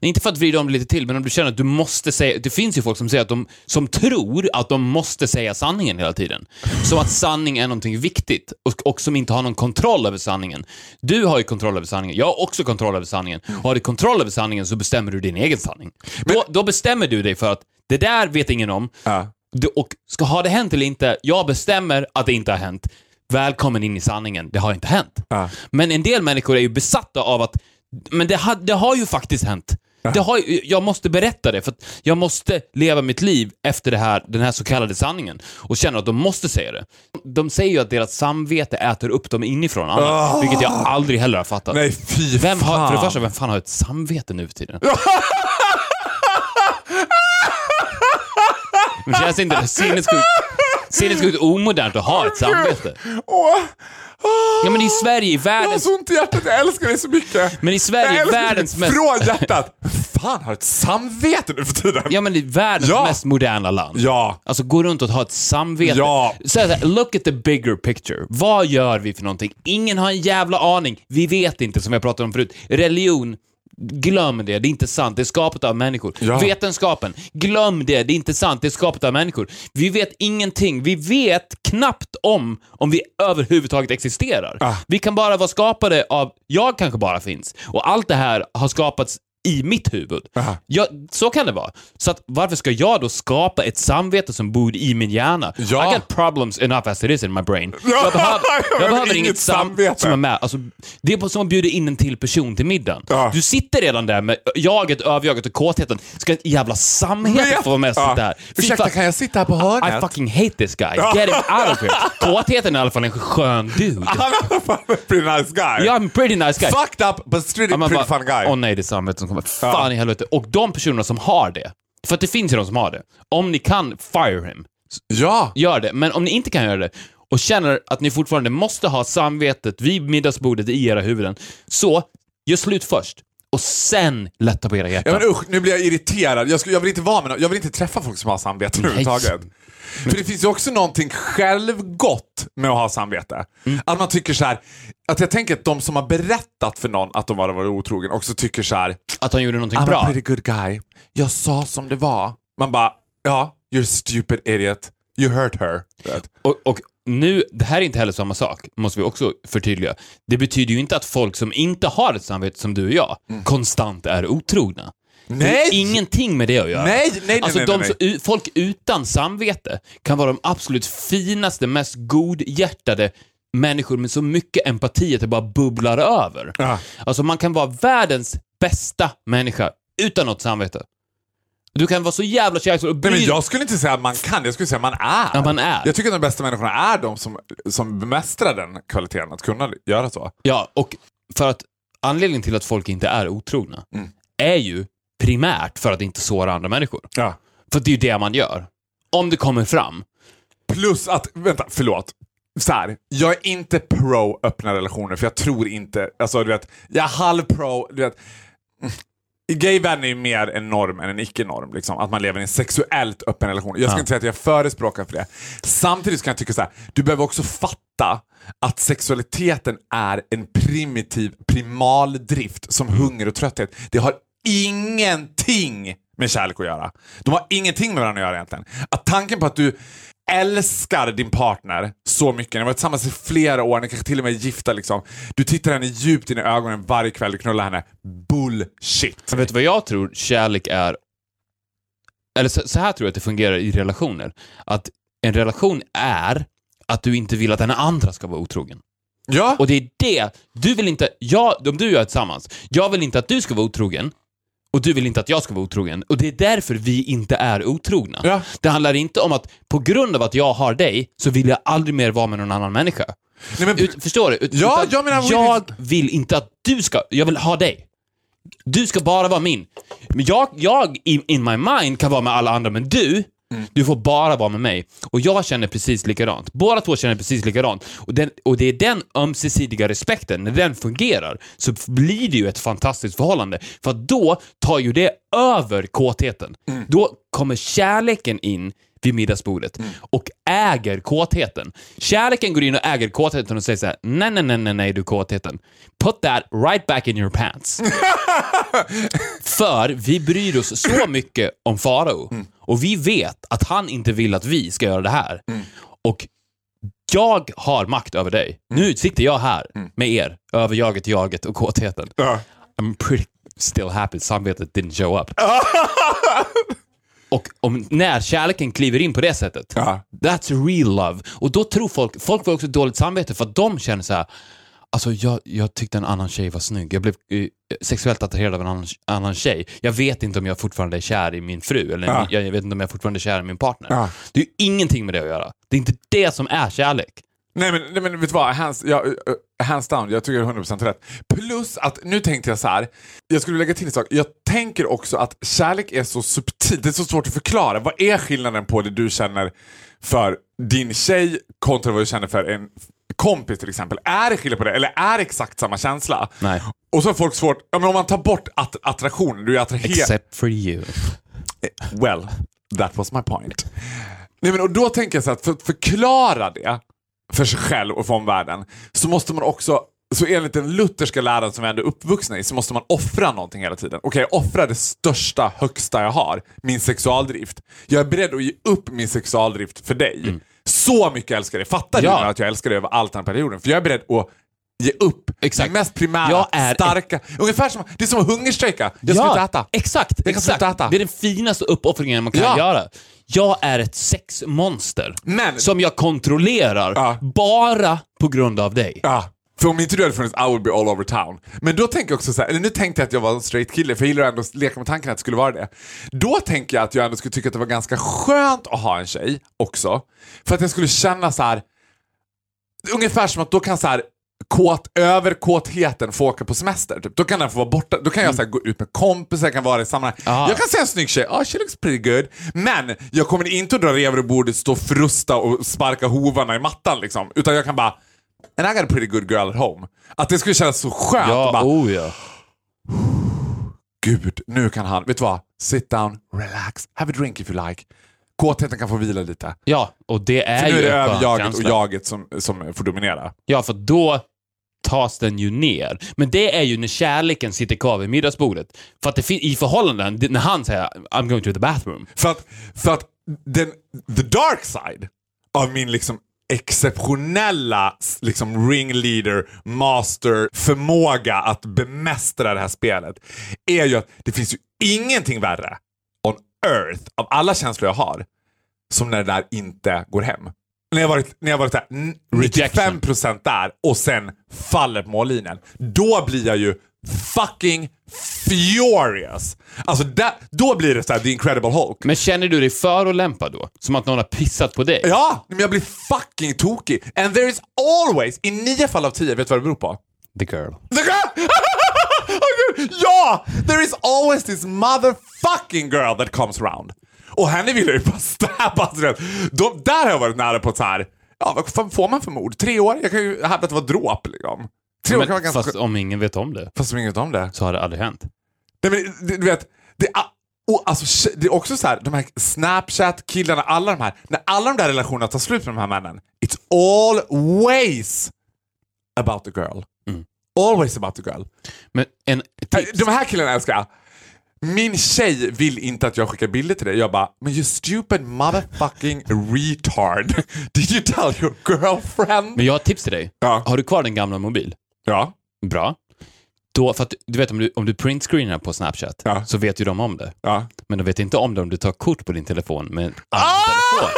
Speaker 2: Inte för att vrida om det lite till, men om du känner att du måste säga... Det finns ju folk som säger att de, som tror att de måste säga sanningen hela tiden. Som att sanning är någonting viktigt och, och som inte har någon kontroll över sanningen. Du har ju kontroll över sanningen, jag har också kontroll över sanningen. Och har du kontroll över sanningen så bestämmer du din egen sanning. Då, då bestämmer du dig för att det där vet ingen om.
Speaker 1: Ja.
Speaker 2: Och ska ha det hänt eller inte? Jag bestämmer att det inte har hänt. Välkommen in i sanningen, det har inte hänt.
Speaker 1: Ja.
Speaker 2: Men en del människor är ju besatta av att, men det, ha, det har ju faktiskt hänt. Det har, jag måste berätta det, för att jag måste leva mitt liv efter det här, den här så kallade sanningen. Och känner att de måste säga det. De säger ju att deras samvete äter upp dem inifrån, annars, vilket jag aldrig heller har fattat.
Speaker 1: Nej, fy
Speaker 2: Vem har,
Speaker 1: fan.
Speaker 2: för det första, vem fan har ett samvete nu för tiden? Men känns inte det sinnessjukt, sinnessjukt omodernt att ha ett samvete?
Speaker 1: Åh.
Speaker 2: Ja men i Sverige, i
Speaker 1: Jag har
Speaker 2: världens...
Speaker 1: så ont i hjärtat, jag älskar dig så mycket.
Speaker 2: Men i Sverige,
Speaker 1: Jag älskar dig
Speaker 2: världens mest...
Speaker 1: Från hjärtat. Fan, har ett samvete nu för tiden.
Speaker 2: Ja men i världens
Speaker 1: Ja.
Speaker 2: mest moderna land.
Speaker 1: Ja.
Speaker 2: Alltså gå runt och ha ett samvete.
Speaker 1: Ja.
Speaker 2: Så här, look at the bigger picture. Vad gör vi för någonting? Ingen har en jävla aning. Vi vet inte, som jag pratade om förut. Religion, glöm det. Det är inte sant. Det är skapat av människor.
Speaker 1: Ja.
Speaker 2: Vetenskapen, glöm det. Det är inte sant. Det är skapat av människor. Vi vet ingenting. Vi vet knappt om om vi överhuvudtaget existerar.
Speaker 1: Ah.
Speaker 2: Vi kan bara vara skapade av, jag kanske bara finns. Och allt det här har skapats i mitt huvud.
Speaker 1: Aha.
Speaker 2: Ja, så kan det vara. Så att varför ska jag då skapa ett samvete som bor i min hjärna?
Speaker 1: Ja.
Speaker 2: I got problems enough as it is in my brain.
Speaker 1: Ja,
Speaker 2: jag behöver,
Speaker 1: jag
Speaker 2: jag behöver
Speaker 1: inget
Speaker 2: inget sam
Speaker 1: samvete.
Speaker 2: som är med. Alltså, det är som att bjuda in en till person till middagen.
Speaker 1: Ja.
Speaker 2: Du sitter redan där med jaget, överjaget och kåtheten. Ska ett jävla samhete få vara med och sitta här?
Speaker 1: Ursäkta, kan jag sitta här på
Speaker 2: I
Speaker 1: hörnet?
Speaker 2: fucking hate this guy. Get him out of here. Kåtheten är i alla fall en skön dude.
Speaker 1: I fall en pretty nice guy.
Speaker 2: Jag är en pretty nice guy.
Speaker 1: Fucked up, but pretty
Speaker 2: bara,
Speaker 1: fun guy.
Speaker 2: Åh nej, det är samvetet som kommer. Fan i helvete. Och de personerna som har det, för att det finns ju de som har det. Om ni kan, fire him.
Speaker 1: Ja.
Speaker 2: Gör det. Men om ni inte kan göra det och känner att ni fortfarande måste ha samvetet vid middagsbordet i era huvuden, så gör slut först. Och sen lätta på era hjärtan.
Speaker 1: Ja men usch, nu blir jag irriterad. Jag, skulle, jag, vill inte vara med, någon- jag vill inte träffa folk som har samvete överhuvudtaget. För det finns ju också någonting självgott med att ha samvete.
Speaker 2: Mm.
Speaker 1: Att man tycker så här, att jag tänker att de som har berättat för någon att de var varit otrogen också tycker så här,
Speaker 2: Att han gjorde någonting
Speaker 1: I'm a
Speaker 2: bra.
Speaker 1: pretty good guy. Jag sa som det var. Man bara, ja, you're a stupid idiot. You hurt her.
Speaker 2: Och, och nu, det här är inte heller samma sak, måste vi också förtydliga. Det betyder ju inte att folk som inte har ett samvete som du och jag, konstant är otrogna. Det
Speaker 1: Mm. Nej!
Speaker 2: har ingenting med det att göra.
Speaker 1: Nej, nej, nej,
Speaker 2: alltså
Speaker 1: nej,
Speaker 2: de
Speaker 1: nej,
Speaker 2: som- folk utan samvete kan vara de absolut finaste, mest godhjärtade människor med så mycket empati att det bara bubblar över.
Speaker 1: Ja.
Speaker 2: Alltså man kan vara världens bästa människa utan något samvete. Du kan vara så jävla kärleksfull och
Speaker 1: Nej, men
Speaker 2: bry-
Speaker 1: jag skulle inte säga att man kan, jag skulle säga att man är.
Speaker 2: Ja, man är.
Speaker 1: Jag tycker att de bästa människorna är de som, som bemästrar den kvaliteten, att kunna göra så.
Speaker 2: Ja, och för att anledningen till att folk inte är otrogna
Speaker 1: Mm.
Speaker 2: är ju primärt för att inte såra andra människor.
Speaker 1: Ja.
Speaker 2: För det är ju det man gör. Om det kommer fram.
Speaker 1: Plus att, vänta, förlåt. Så här, jag är inte pro öppna relationer för jag tror inte, alltså du vet, jag är halv pro, du vet. Gayvärlden är ju mer en norm än en icke-norm. Liksom, att man lever i en sexuellt öppen relation. Jag ska
Speaker 2: Ja.
Speaker 1: inte säga att jag förespråkar för det. Samtidigt kan jag tycka så här, du behöver också fatta att sexualiteten är en primitiv primaldrift som hunger och trötthet. Det har ingenting med kärlek att göra. De har ingenting med varandra att göra egentligen. Att tanken på att du älskar din partner så mycket, ni har varit tillsammans i flera år, ni kanske till och med är gifta liksom. Du tittar henne djupt in i ögonen varje kväll, du knullar henne. Bullshit.
Speaker 2: Vet du vad jag tror kärlek är? Eller så, så här tror jag att det fungerar i relationer. Att en relation är att du inte vill att den andra ska vara otrogen.
Speaker 1: Ja,
Speaker 2: Och det är det, du vill inte, jag, om du och jag är tillsammans, jag vill inte att du ska vara otrogen och du vill inte att jag ska vara otrogen. Och det är därför vi inte är otrogna.
Speaker 1: Ja.
Speaker 2: Det handlar inte om att på grund av att jag har dig så vill jag aldrig mer vara med någon annan människa.
Speaker 1: Nej, men,
Speaker 2: Ut, förstår du? Ut,
Speaker 1: Ja, jag menar-
Speaker 2: jag vill inte att du ska, jag vill ha dig. Du ska bara vara min. Men jag, jag in, in my mind kan vara med alla andra, men du, Du får bara vara med mig. Och jag känner precis likadant. Båda två känner precis likadant. Och, den, och det är den ömsesidiga respekten, när den fungerar, så blir det ju ett fantastiskt förhållande. För då tar ju det över kåtheten. Då kommer kärleken in vid middagsbordet och äger kåtheten. Kärleken går in och äger kåtheten och säger så här: nej, nej, nej, nej, nej, du kåtheten. Put that right back in your pants. För vi bryr oss så mycket om Farao och vi vet att han inte vill att vi ska göra det här. Och jag har makt över dig. Nu sitter jag här med er, över jaget, jaget och kåtheten.
Speaker 1: Ja.
Speaker 2: I'm pretty still happy samvetet didn't show up. Och om, när kärleken kliver in på det sättet,
Speaker 1: Ja.
Speaker 2: that's real love. Och då tror folk, folk får också dåligt samvete för att de känner så här. Alltså jag, jag tyckte en annan tjej var snygg. Jag blev eh, sexuellt attraherad av en annan, annan tjej. Jag vet inte om jag fortfarande är kär i min fru, eller
Speaker 1: Ja.
Speaker 2: jag, jag vet inte om jag fortfarande är kär i min partner.
Speaker 1: Ja.
Speaker 2: Det är ju ingenting med det att göra. Det är inte det som är kärlek.
Speaker 1: Nej men, nej, men vet du vad, hands, ja, uh, hands down, jag tycker det är 100% rätt. Plus att, nu tänkte jag så här. jag skulle lägga till en sak. Jag tänker också att kärlek är så subtilt, det är så svårt att förklara. Vad är skillnaden på det du känner för din tjej kontra vad du känner för en kompis till exempel? Är det skillnad på det eller är det exakt samma känsla?
Speaker 2: Nej.
Speaker 1: Och så har folk svårt, ja, men om man tar bort att, attraktionen, du är attraherad.
Speaker 2: Except for you.
Speaker 1: Well, that was my point. Nej, men, och då tänker jag så att för att förklara det för sig själv och för omvärlden så måste man också så enligt den lutherska läran som vi ändå är uppvuxna i så måste man offra någonting hela tiden. Okej, jag offrar det största, högsta jag har, min sexualdrift. Jag är beredd att ge upp min sexualdrift för dig. Så mycket älskar dig. Fattar.
Speaker 2: Ja.
Speaker 1: du att jag älskar dig över allt den här perioden? För jag är beredd att ge upp
Speaker 2: Exakt.
Speaker 1: det mest primära,
Speaker 2: Jag är-
Speaker 1: starka. Ungefär som, det är som att hungerstrejka. Jag ska inte äta.
Speaker 2: Exakt,
Speaker 1: Jag kan
Speaker 2: exakt.
Speaker 1: sluta äta.
Speaker 2: Det är den finaste uppoffringen man kan
Speaker 1: Ja.
Speaker 2: göra. Jag är ett sexmonster
Speaker 1: Men-
Speaker 2: som jag kontrollerar
Speaker 1: Ja.
Speaker 2: bara på grund av dig.
Speaker 1: Ja, för om inte du hade funnits I would be all over town. Men då tänker jag också så här, eller nu tänkte jag att jag var en straight kille, för jag gillar ändå att leka med tanken att det skulle vara det. Då tänker jag att jag ändå skulle tycka att det var ganska skönt att ha en tjej också. För att jag skulle känna så här, ungefär som att då kan så här kåt, överkåtheten få åka på semester. Typ. Då kan den få vara borta. Då kan jag så här, gå ut med kompisar, jag kan vara i sammanhang.
Speaker 2: Ah.
Speaker 1: Jag kan se en snygg tjej, oh, she looks pretty good. Men jag kommer inte att dra i bordet, stå och frusta och sparka hovarna i mattan liksom. Utan jag kan bara, and I got a pretty good girl at home. Att det skulle kännas så skönt.
Speaker 2: Ja,
Speaker 1: bara,
Speaker 2: oh ja.
Speaker 1: Gud, nu kan han, vet du vad? Sit down, relax, have a drink if you like. Kåtheten kan få vila lite.
Speaker 2: Ja, och det är
Speaker 1: För nu är
Speaker 2: ju
Speaker 1: det
Speaker 2: en
Speaker 1: över
Speaker 2: skön
Speaker 1: jaget och jaget som, som får dominera.
Speaker 2: Ja, för då tas den ju ner. Men det är ju när kärleken sitter kvar vid middagsbordet. För att det fin- i förhållanden, när han säger I'm going to the bathroom.
Speaker 1: För att, för att den, the dark side av min liksom exceptionella liksom ringleader, master, förmåga att bemästra det här spelet är ju att det finns ju ingenting värre on earth av alla känslor jag har som när det där inte går hem. När jag varit, när jag varit där, n- 95% där och sen faller på mållinjen. Då blir jag ju fucking furious. Alltså där, då blir det så här The Incredible Hulk.
Speaker 2: Men känner du dig förolämpad då? Som att någon har pissat på dig?
Speaker 1: Ja, men jag blir fucking tokig. And there is always, i nio fall av tio, vet du vad det beror på?
Speaker 2: The girl.
Speaker 1: The girl! Ja! There is always this motherfucking girl that comes around. Och henne vill jag ju bara stabba. De, där har jag varit nära på ett så här. ja vad fan får man för mord? Tre år? Jag kan ju hävda att det var dråp liksom. Tre år kan vara
Speaker 2: Men,
Speaker 1: ganska...
Speaker 2: fast om ingen vet om det,
Speaker 1: Fast som ingen vet om det.
Speaker 2: så har det aldrig hänt.
Speaker 1: Nej, men, du, vet, det, är- och, alltså, det är också så här, de här Snapchat-killarna, alla de här, när alla de där relationerna tar slut med de här männen, it's always about the girl. Always about the girl.
Speaker 2: Men en
Speaker 1: Äh,
Speaker 2: tips.
Speaker 1: De här killarna älskar jag. Min tjej vill inte att jag skickar bilder till dig. Jag bara, men you stupid motherfucking retard. Did you tell your girlfriend?
Speaker 2: Men jag har ett tips till dig.
Speaker 1: Ja.
Speaker 2: Har du kvar din gamla mobil?
Speaker 1: Ja.
Speaker 2: Bra. Då, för att, du vet om du, om du printscreenar på Snapchat
Speaker 1: Ja.
Speaker 2: så vet ju de om det.
Speaker 1: ja.
Speaker 2: Men de vet inte om det om du tar kort på din telefon med en
Speaker 1: Ah!
Speaker 2: annan telefon.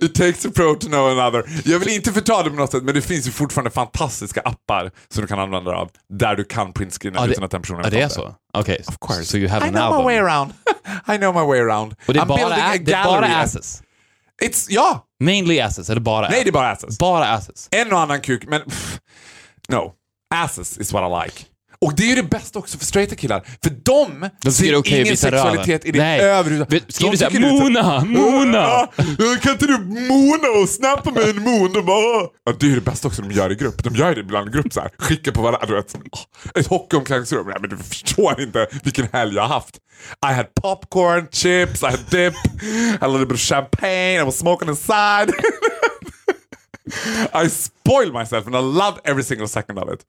Speaker 1: It takes a pro to know another. Jag vill inte förta det på något sätt, men det finns ju fortfarande fantastiska appar som du kan använda dig av där du kan printscreena
Speaker 2: det-
Speaker 1: utan att den personen vet
Speaker 2: det är så? Okej,
Speaker 1: Of course.
Speaker 2: so you have
Speaker 1: I
Speaker 2: an
Speaker 1: know
Speaker 2: album.
Speaker 1: my way around. I know my way around.
Speaker 2: Och det är
Speaker 1: I'm
Speaker 2: bara,
Speaker 1: a
Speaker 2: det är bara asses?
Speaker 1: It's, ja,
Speaker 2: Mainly asses, eller bara
Speaker 1: nej det är bara asses.
Speaker 2: Bara asses.
Speaker 1: En och annan kuk, men pff, no. Asses is what I like. Och det är ju det bästa också för straighta killar. För de,
Speaker 2: De
Speaker 1: ser
Speaker 2: att
Speaker 1: ingen sexualitet i det överhuvudtaget.
Speaker 2: Skriver
Speaker 1: De
Speaker 2: så här,
Speaker 1: tycker det är
Speaker 2: "Mona, Mona."
Speaker 1: Kan inte du mona och snappa med en mon? De bara, ja, det är ju det bästa också de gör i grupp. De gör det ibland i grupp så här. Skickar på varandra. Vet, ett hockeyomklädningsrum. Nej, men du förstår inte vilken helg jag har haft. I had popcorn, chips, I had dip, a little bit of champagne, I was smoking inside. I spoiled myself and I loved every single second of it.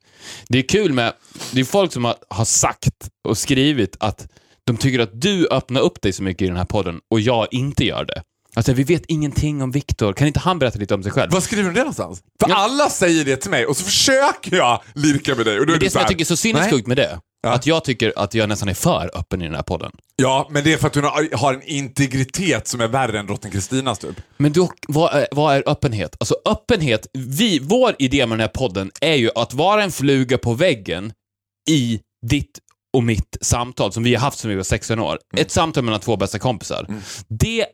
Speaker 2: Det är kul med, det är folk som har, har sagt och skrivit att de tycker att du öppnar upp dig så mycket i den här podden och jag inte gör det. Alltså vi vet ingenting om Viktor, kan inte han berätta lite om sig själv?
Speaker 1: Var skriver du det någonstans? För
Speaker 2: Ja.
Speaker 1: alla säger det till mig och så försöker jag lirka med dig. Och då är
Speaker 2: Men det
Speaker 1: så
Speaker 2: som jag
Speaker 1: här,
Speaker 2: tycker är så sinnessjukt med det,
Speaker 1: Ja.
Speaker 2: att jag tycker att jag nästan är för öppen i den här podden.
Speaker 1: Ja, men det är för att du har- en integritet som är värre än drottning Kristinas typ.
Speaker 2: Men då, vad, är, vad är öppenhet? Alltså öppenhet, vi, vår idé med den här podden är ju att vara en fluga på väggen i ditt och mitt samtal som vi har haft sedan vi var 16 år. Ett samtal mellan två bästa kompisar. Det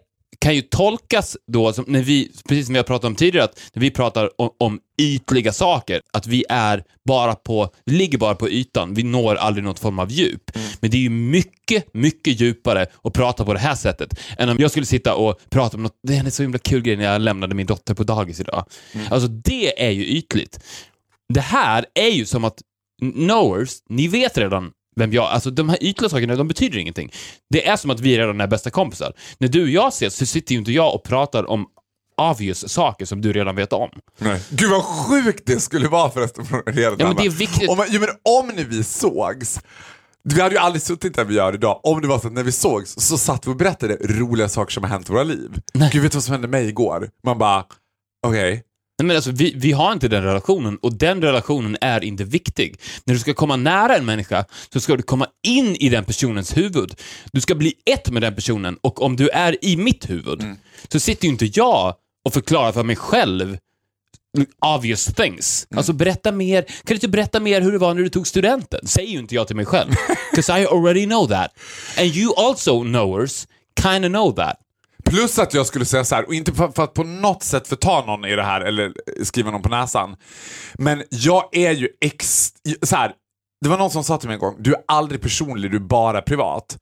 Speaker 2: kan ju tolkas då, som när vi, precis som vi har pratat om tidigare, att när vi pratar om, om ytliga saker, att vi är bara på, vi ligger bara på ytan, vi når aldrig någon form av djup. Men det är ju mycket, mycket djupare att prata på det här sättet än om jag skulle sitta och prata om något, det är en så himla kul grej när jag lämnade min dotter på dagis idag. Alltså det är ju ytligt. Det här är ju som att knowers, ni vet redan vem jag Alltså de här ytliga sakerna, de betyder ingenting. Det är som att vi redan är bästa kompisar. När du och jag ses så sitter ju inte jag och pratar om obvious saker som du redan vet om.
Speaker 1: Nej. Gud vad sjukt det skulle vara förresten. Från redan
Speaker 2: Ja, men det är viktigt.
Speaker 1: Om, jo, men om nu vi sågs, vi hade ju aldrig suttit där vi gör idag om det var så att när vi sågs så satt vi och berättade roliga saker som har hänt i våra liv.
Speaker 2: Nej.
Speaker 1: Gud vet du vad som hände mig igår? Man bara, okej.
Speaker 2: Nej, men alltså, vi, vi har inte den relationen och den relationen är inte viktig. När du ska komma nära en människa så ska du komma in i den personens huvud. Du ska bli ett med den personen och om du är i mitt huvud så sitter ju inte jag och förklarar för mig själv obvious things. Alltså berätta mer, kan du inte berätta mer hur det var när du tog studenten? Säger ju inte jag till mig själv. 'Cause I already know that. And you also knowers kind of know that.
Speaker 1: Plus att jag skulle säga så här, och inte för, för att på något sätt förta någon i det här eller skriva någon på näsan. Men jag är ju ex... Så här, det var någon som sa till mig en gång, du är aldrig personlig, du är bara privat.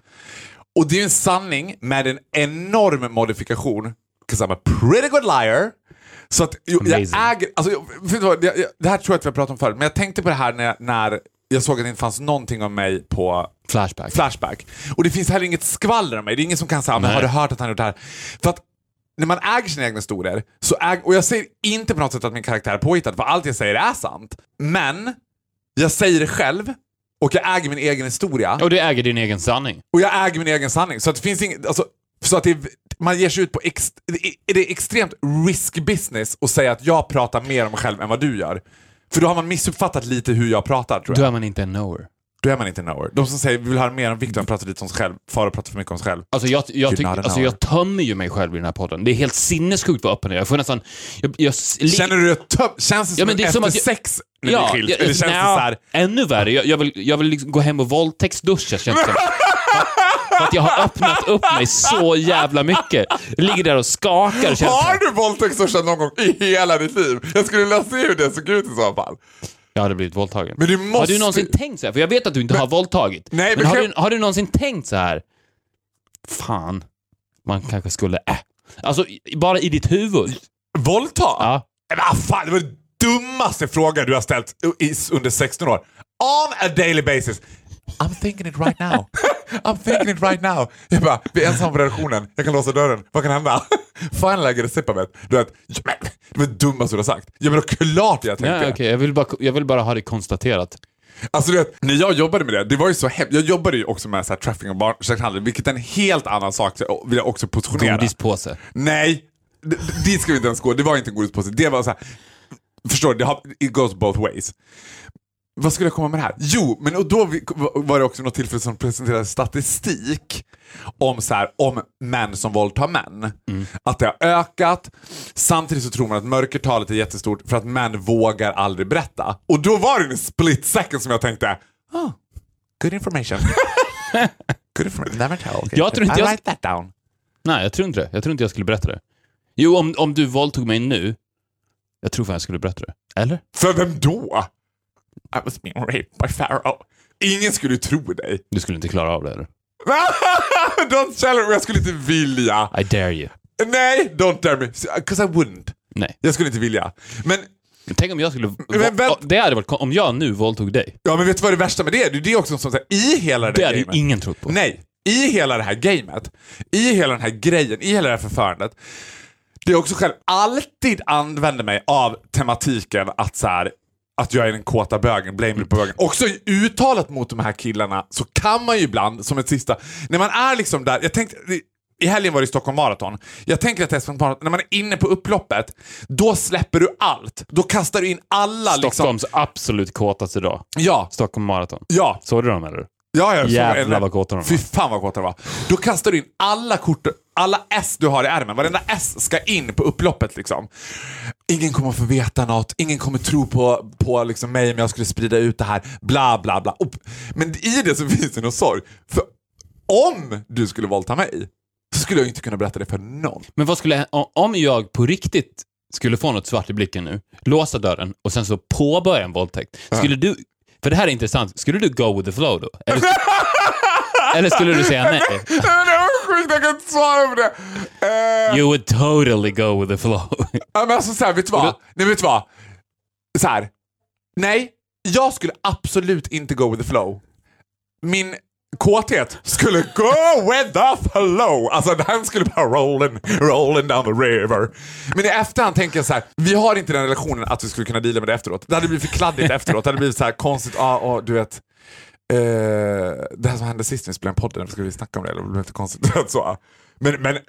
Speaker 1: Och det är en sanning med en enorm modifikation. 'Cause I'm a pretty good liar. Så att jag
Speaker 2: Amazing.
Speaker 1: äger... Alltså, jag- jag, jag, det här tror jag att vi har pratat om förut, men jag tänkte på det här när, när jag såg att det inte fanns någonting om mig på
Speaker 2: Flashback.
Speaker 1: Flashback. Och det finns heller inget skvaller om mig. Det är ingen som kan säga, men
Speaker 2: Nej.
Speaker 1: har du hört att han gjort det här? För att när man äger sina egna historier, så äg, och jag säger inte på något sätt att min karaktär är påhittad, för allt jag säger är sant. Men jag säger det själv och jag äger min egen historia
Speaker 2: Och du äger din egen sanning.
Speaker 1: och jag äger min egen sanning. Så att det finns inget, alltså, så att det, man ger sig ut på ex, det är- det är extremt risk business att säga att jag pratar mer om mig själv än vad du gör. För då har man missuppfattat lite hur jag pratar tror
Speaker 2: Då
Speaker 1: jag.
Speaker 2: är man inte en knower.
Speaker 1: Då är man inte knower. De som säger vi vill höra mer om Victor, han pratar lite om sig själv. Farao pratar för mycket om sig själv.
Speaker 2: Alltså jag, jag,
Speaker 1: an
Speaker 2: alltså jag tömmer ju mig själv i den här podden. Det är helt sinnessjukt vad öppen jag är. Jag får nästan... Jag, jag,
Speaker 1: Känner du dig töm? Känns det som,
Speaker 2: Ja, det
Speaker 1: efter
Speaker 2: som att jag-
Speaker 1: sex när ja, ni är Eller känns det
Speaker 2: nja,
Speaker 1: så här,
Speaker 2: Ännu värre. Jag, jag vill, jag vill liksom gå hem och våldtäktsduscha känns det som. För- att jag har öppnat upp mig så jävla mycket. Jag ligger där och skakar. Känns
Speaker 1: har du våldtäktsduschat någon gång i hela ditt liv? Jag skulle vilja se hur det såg ut i så fall.
Speaker 2: Jag hade blivit våldtagen.
Speaker 1: Men du
Speaker 2: Har
Speaker 1: måste...
Speaker 2: du någonsin tänkt så här? För jag vet att du inte har våldtagit.
Speaker 1: Nej,
Speaker 2: men
Speaker 1: men
Speaker 2: har,
Speaker 1: kan-
Speaker 2: du, har du någonsin tänkt så här? Fan, man kanske skulle... Äh. Alltså, bara i ditt huvud.
Speaker 1: Våldta?
Speaker 2: Ja.
Speaker 1: Men vad fan, det var den dummaste frågan du har ställt under 16 år. On a daily basis. I'm thinking it right now. I'm thinking it right now. Jag bara, vi är ensamma på redaktionen. Jag kan låsa dörren. Vad kan hända? Finally I get a sip of it. Du vet, det var det dummaste du har sagt. Ja men klart jag tänkte.
Speaker 2: Ja, okej. jag, vill bara, jag vill bara ha det konstaterat.
Speaker 1: Alltså du vet, när jag jobbade med det, det var ju så hemskt. Jag jobbade ju också med så här, trafficking och barnsexhandel, vilket är en helt annan sak, så vill jag också positionera.
Speaker 2: Godispåse.
Speaker 1: Nej, dit ska vi inte ens gå. Det var inte en godispåse. Det var så här, förstår du, det har, it goes both ways. Vad skulle jag komma med det här? Jo, men och då var det också något tillfälle som presenterade statistik om, så här, om män som våldtar män. Att det har ökat. Samtidigt så tror man att mörkertalet är jättestort för att män vågar aldrig berätta. Och då var det en split second som jag tänkte, oh, good information. good information. Never tell. Okay.
Speaker 2: Jag tror inte
Speaker 1: I
Speaker 2: jag-
Speaker 1: write that down.
Speaker 2: Nej, jag tror inte det. Jag tror inte jag skulle berätta det. Jo, om, om du våldtog mig nu, jag tror fan jag skulle berätta det. Eller?
Speaker 1: För vem då? I was being raped by Pharaoh. ingen skulle tro dig.
Speaker 2: Du skulle inte klara av det eller?
Speaker 1: don't tell her, jag skulle inte vilja.
Speaker 2: I dare you.
Speaker 1: Nej, don't dare me. 'Cause I wouldn't.
Speaker 2: Nej.
Speaker 1: Jag skulle inte vilja. Men,
Speaker 2: Men Tänk om jag skulle...
Speaker 1: Men vänt-
Speaker 2: det hade varit om jag nu våldtog dig.
Speaker 1: ja, men vet du vad det värsta med det är? Det är också som sagt, i hela det
Speaker 2: Det
Speaker 1: där
Speaker 2: hade ju ingen trott på.
Speaker 1: Nej, i hela det här gamet, i hela den här grejen, i hela det här förfarandet. Det är också själv alltid använder mig av tematiken att så här, att jag är den kåta bögen, blame it på bögen. Också i uttalet mot de här killarna så kan man ju ibland, som ett sista, när man är liksom där, jag tänkte, i helgen var det Stockholm Marathon. Jag tänker att Stockholm Marathon, när man är inne på upploppet, då släpper du allt. Då kastar du in alla liksom...
Speaker 2: Stockholms absolut kåtaste dag.
Speaker 1: Ja,
Speaker 2: Stockholm Marathon.
Speaker 1: ja.
Speaker 2: Såg du dem eller?
Speaker 1: Ja, ja, så-
Speaker 2: Jävlar vad kåta de var.
Speaker 1: Fy fan vad kåta de var. Då kastar du in alla kort, alla S du har i ärmen. Varenda S ska in på upploppet liksom. Ingen kommer få veta något, ingen kommer tro på, på liksom mig om jag skulle sprida ut det här. Bla bla bla. Och- Men i det så finns det någon sorg. För om du skulle våldta mig så skulle jag inte kunna berätta det för någon.
Speaker 2: Men vad skulle, om jag på riktigt skulle få något svart i blicken nu, låsa dörren och sen så påbörja en våldtäkt. Skulle du, för det här är intressant, skulle du go with the flow då? Eller, eller skulle du säga nej?
Speaker 1: Sjukt, jag kan inte svara på det. Eh,
Speaker 2: You would totally go with the flow.
Speaker 1: Ja, men alltså så här, vet du vad? Nej, vet du vad? Så här. Nej, jag skulle absolut inte go with the flow. Min kåthet skulle go with the flow. Alltså den skulle bara rolling, rolling down the river. Men i efterhand tänker jag så här, vi har inte den relationen att vi skulle kunna deala med det efteråt. Det hade blivit för kladdigt efteråt. Det hade blivit så här konstigt, ah, ah, du vet. Eh, det här som hände sist när vi spelade en podd, ska vi snacka om det? Det blev lite konstigt. så. Men, men eh,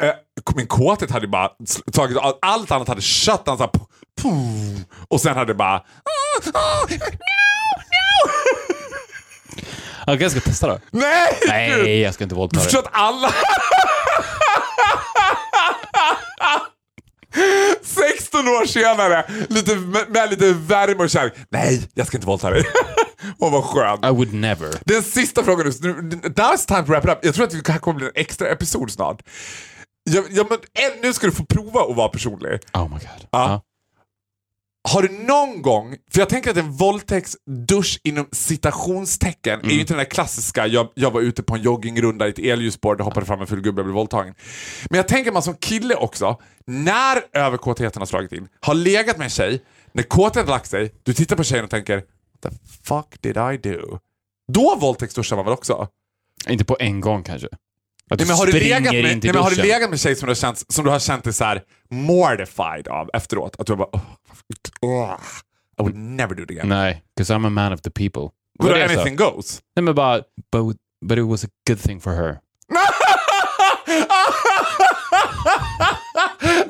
Speaker 1: min kåthet hade bara tagit, all- allt annat hade shut down så här, pum, och sen hade det bara...
Speaker 2: Jag kanske ska testa då.
Speaker 1: Nej!
Speaker 2: Nej, jag ska inte våldta
Speaker 1: Du
Speaker 2: dig.
Speaker 1: förstår att alla... 16 år senare, lite, med, med lite värme och kärlek. Nej, jag ska inte våldta dig. Åh vad skönt.
Speaker 2: I would never.
Speaker 1: Den sista frågan nu. Now it's time to wrap it up. Jag tror att det här kommer bli en extra episod snart. Ja, ja, men, en, nu ska du få prova att vara personlig.
Speaker 2: Oh my god.
Speaker 1: Ja. Har du någon gång, för jag tänker att en våldtäktsdusch inom citationstecken är ju inte den där klassiska, jag, jag var ute på en joggingrunda i ett elljusspår, det hoppade fram en full gubbe och blev våldtagen. Men jag tänker man som kille också, när överkåtheten har slagit in, har legat med en tjej, när kåtheten har lagt sig, du tittar på tjejen och tänker the fuck did I do? Då våldtäktsduschar man väl också?
Speaker 2: Inte på en gång kanske. Att du
Speaker 1: Nej, men har, du legat med, nej, men har du legat med tjej som du har känt, som du har känt dig så här mortified av efteråt? Att du har bara... Oh, I would never do it again.
Speaker 2: Nej, because I'm a man of the people. Vad
Speaker 1: Vadå,
Speaker 2: är det jag sa?
Speaker 1: anything goes?
Speaker 2: Nej men bara, but, but it was a good thing for her.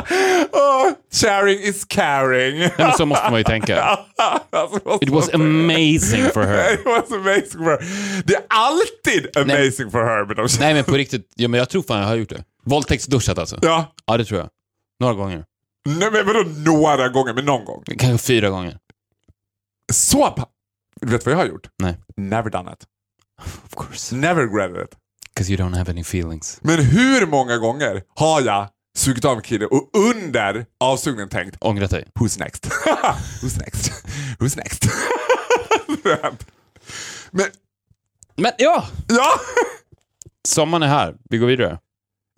Speaker 1: oh, sharing is caring.
Speaker 2: Nej, men så måste man ju tänka.
Speaker 1: Alltså,
Speaker 2: It was amazing for her.
Speaker 1: It was amazing for her. Det är alltid amazing for her med de.
Speaker 2: Nej men på riktigt, ja, men jag tror fan jag har gjort det. Våldtäktsduschat alltså?
Speaker 1: Ja.
Speaker 2: Ja, det tror jag. Några gånger.
Speaker 1: Nej, men vadå några gånger, men någon gång.
Speaker 2: Kanske fyra gånger.
Speaker 1: Så pa- Du vet vad jag har gjort?
Speaker 2: Nej.
Speaker 1: Never done it.
Speaker 2: Of course.
Speaker 1: Never regretted it.
Speaker 2: Because you don't have any feelings.
Speaker 1: Men hur många gånger har jag sugit av en kille och under avsugningen tänkt
Speaker 2: Ångrat dig.
Speaker 1: Who's next? Who's next? Who's next? men
Speaker 2: Men ja!
Speaker 1: ja,
Speaker 2: Sommaren är här. Vi går vidare.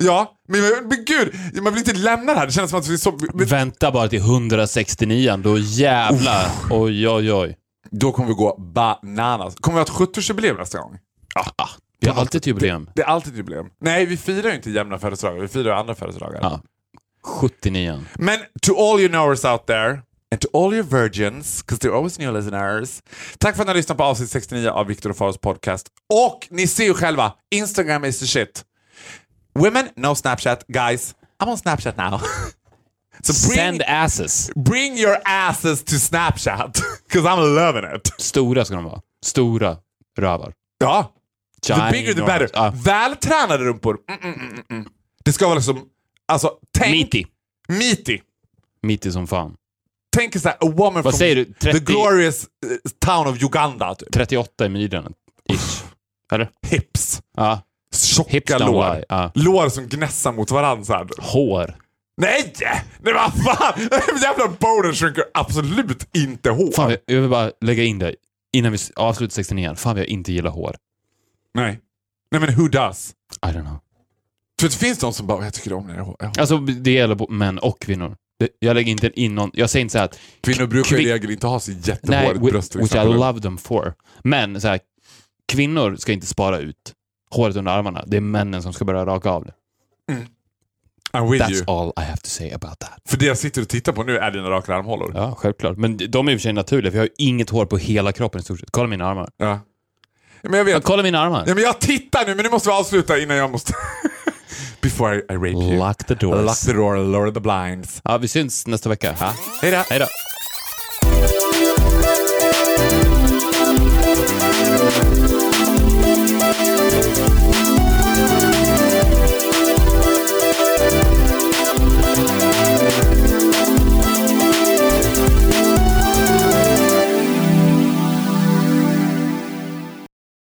Speaker 1: ja, men, men gud, man vill inte lämna det här. Det känns som att vi så... Men,
Speaker 2: Vänta bara till 169 då jävlar. Oj, oj, oj.
Speaker 1: då kommer vi gå bananas. Kommer vi ha ett 70-årsjubileum nästa gång?
Speaker 2: Ah, vi har alltid ett jubileum.
Speaker 1: Det är alltid ett jubileum. Nej, vi firar ju inte jämna födelsedagar. Vi firar andra födelsedagar.
Speaker 2: Ja. 79.
Speaker 1: Men to all you knowers out there and to all your virgins, because they're always new listeners. Tack för att ni har lyssnat på avsnitt 69 av Viktor och Faros podcast. Och ni ser ju själva, Instagram is the shit. Women, no Snapchat. Guys, I'm on Snapchat now. so bring,
Speaker 2: Send asses.
Speaker 1: bring your asses to Snapchat, because I'm loving it.
Speaker 2: Stora ska de vara. Stora rövar.
Speaker 1: Ja, the bigger the better.
Speaker 2: Ja.
Speaker 1: Vältränade rumpor. Mm, mm, mm, mm. Det ska vara liksom, alltså tänk...
Speaker 2: Meaty.
Speaker 1: Meaty.
Speaker 2: Meaty som fan.
Speaker 1: Tänk så här, a woman
Speaker 2: Vad
Speaker 1: from
Speaker 2: du? 30
Speaker 1: the glorious eh, town of Uganda. Typ.
Speaker 2: 38 i midjan. Ish. Eller?
Speaker 1: Hips.
Speaker 2: Ja.
Speaker 1: Tjocka
Speaker 2: Hips
Speaker 1: lår.
Speaker 2: Ja.
Speaker 1: Lår som gnässar mot varandra.
Speaker 2: Hår.
Speaker 1: Nej! Nej vad fan! Jävla boner shrinker absolut inte hår.
Speaker 2: Fan, jag vill bara lägga in det. innan vi avslutar 69 fan vad jag inte gillar hår.
Speaker 1: Nej. Nej men who does?
Speaker 2: I don't know.
Speaker 1: För det finns de som bara, jag tycker om när jag hår.
Speaker 2: Alltså det gäller bo- män och kvinnor. Det- Jag lägger inte in någon, jag säger inte så här att
Speaker 1: Kvinnor brukar i regel inte ha så jättehårigt bröst till
Speaker 2: which I love them for. Men så här, kvinnor ska inte spara ut håret under armarna. Det är männen som ska börja raka av det.
Speaker 1: I'm with
Speaker 2: That's
Speaker 1: you.
Speaker 2: all I have to say about that.
Speaker 1: För det jag sitter och tittar på nu är dina raka armhålor.
Speaker 2: Ja, självklart. Men de är i och för sig naturliga, för jag har ju inget hår på hela kroppen i stort sett. Kolla mina armar.
Speaker 1: Ja. Men jag vet.
Speaker 2: Jag kollar mina armar.
Speaker 1: Ja, men jag tittar nu, men nu måste vi avsluta innan jag måste... Before I, I rape you.
Speaker 2: Lock the doors.
Speaker 1: Lock the door, lower the blinds.
Speaker 2: Ja, vi syns nästa vecka. Ja.
Speaker 1: Hej då.
Speaker 2: Hej då.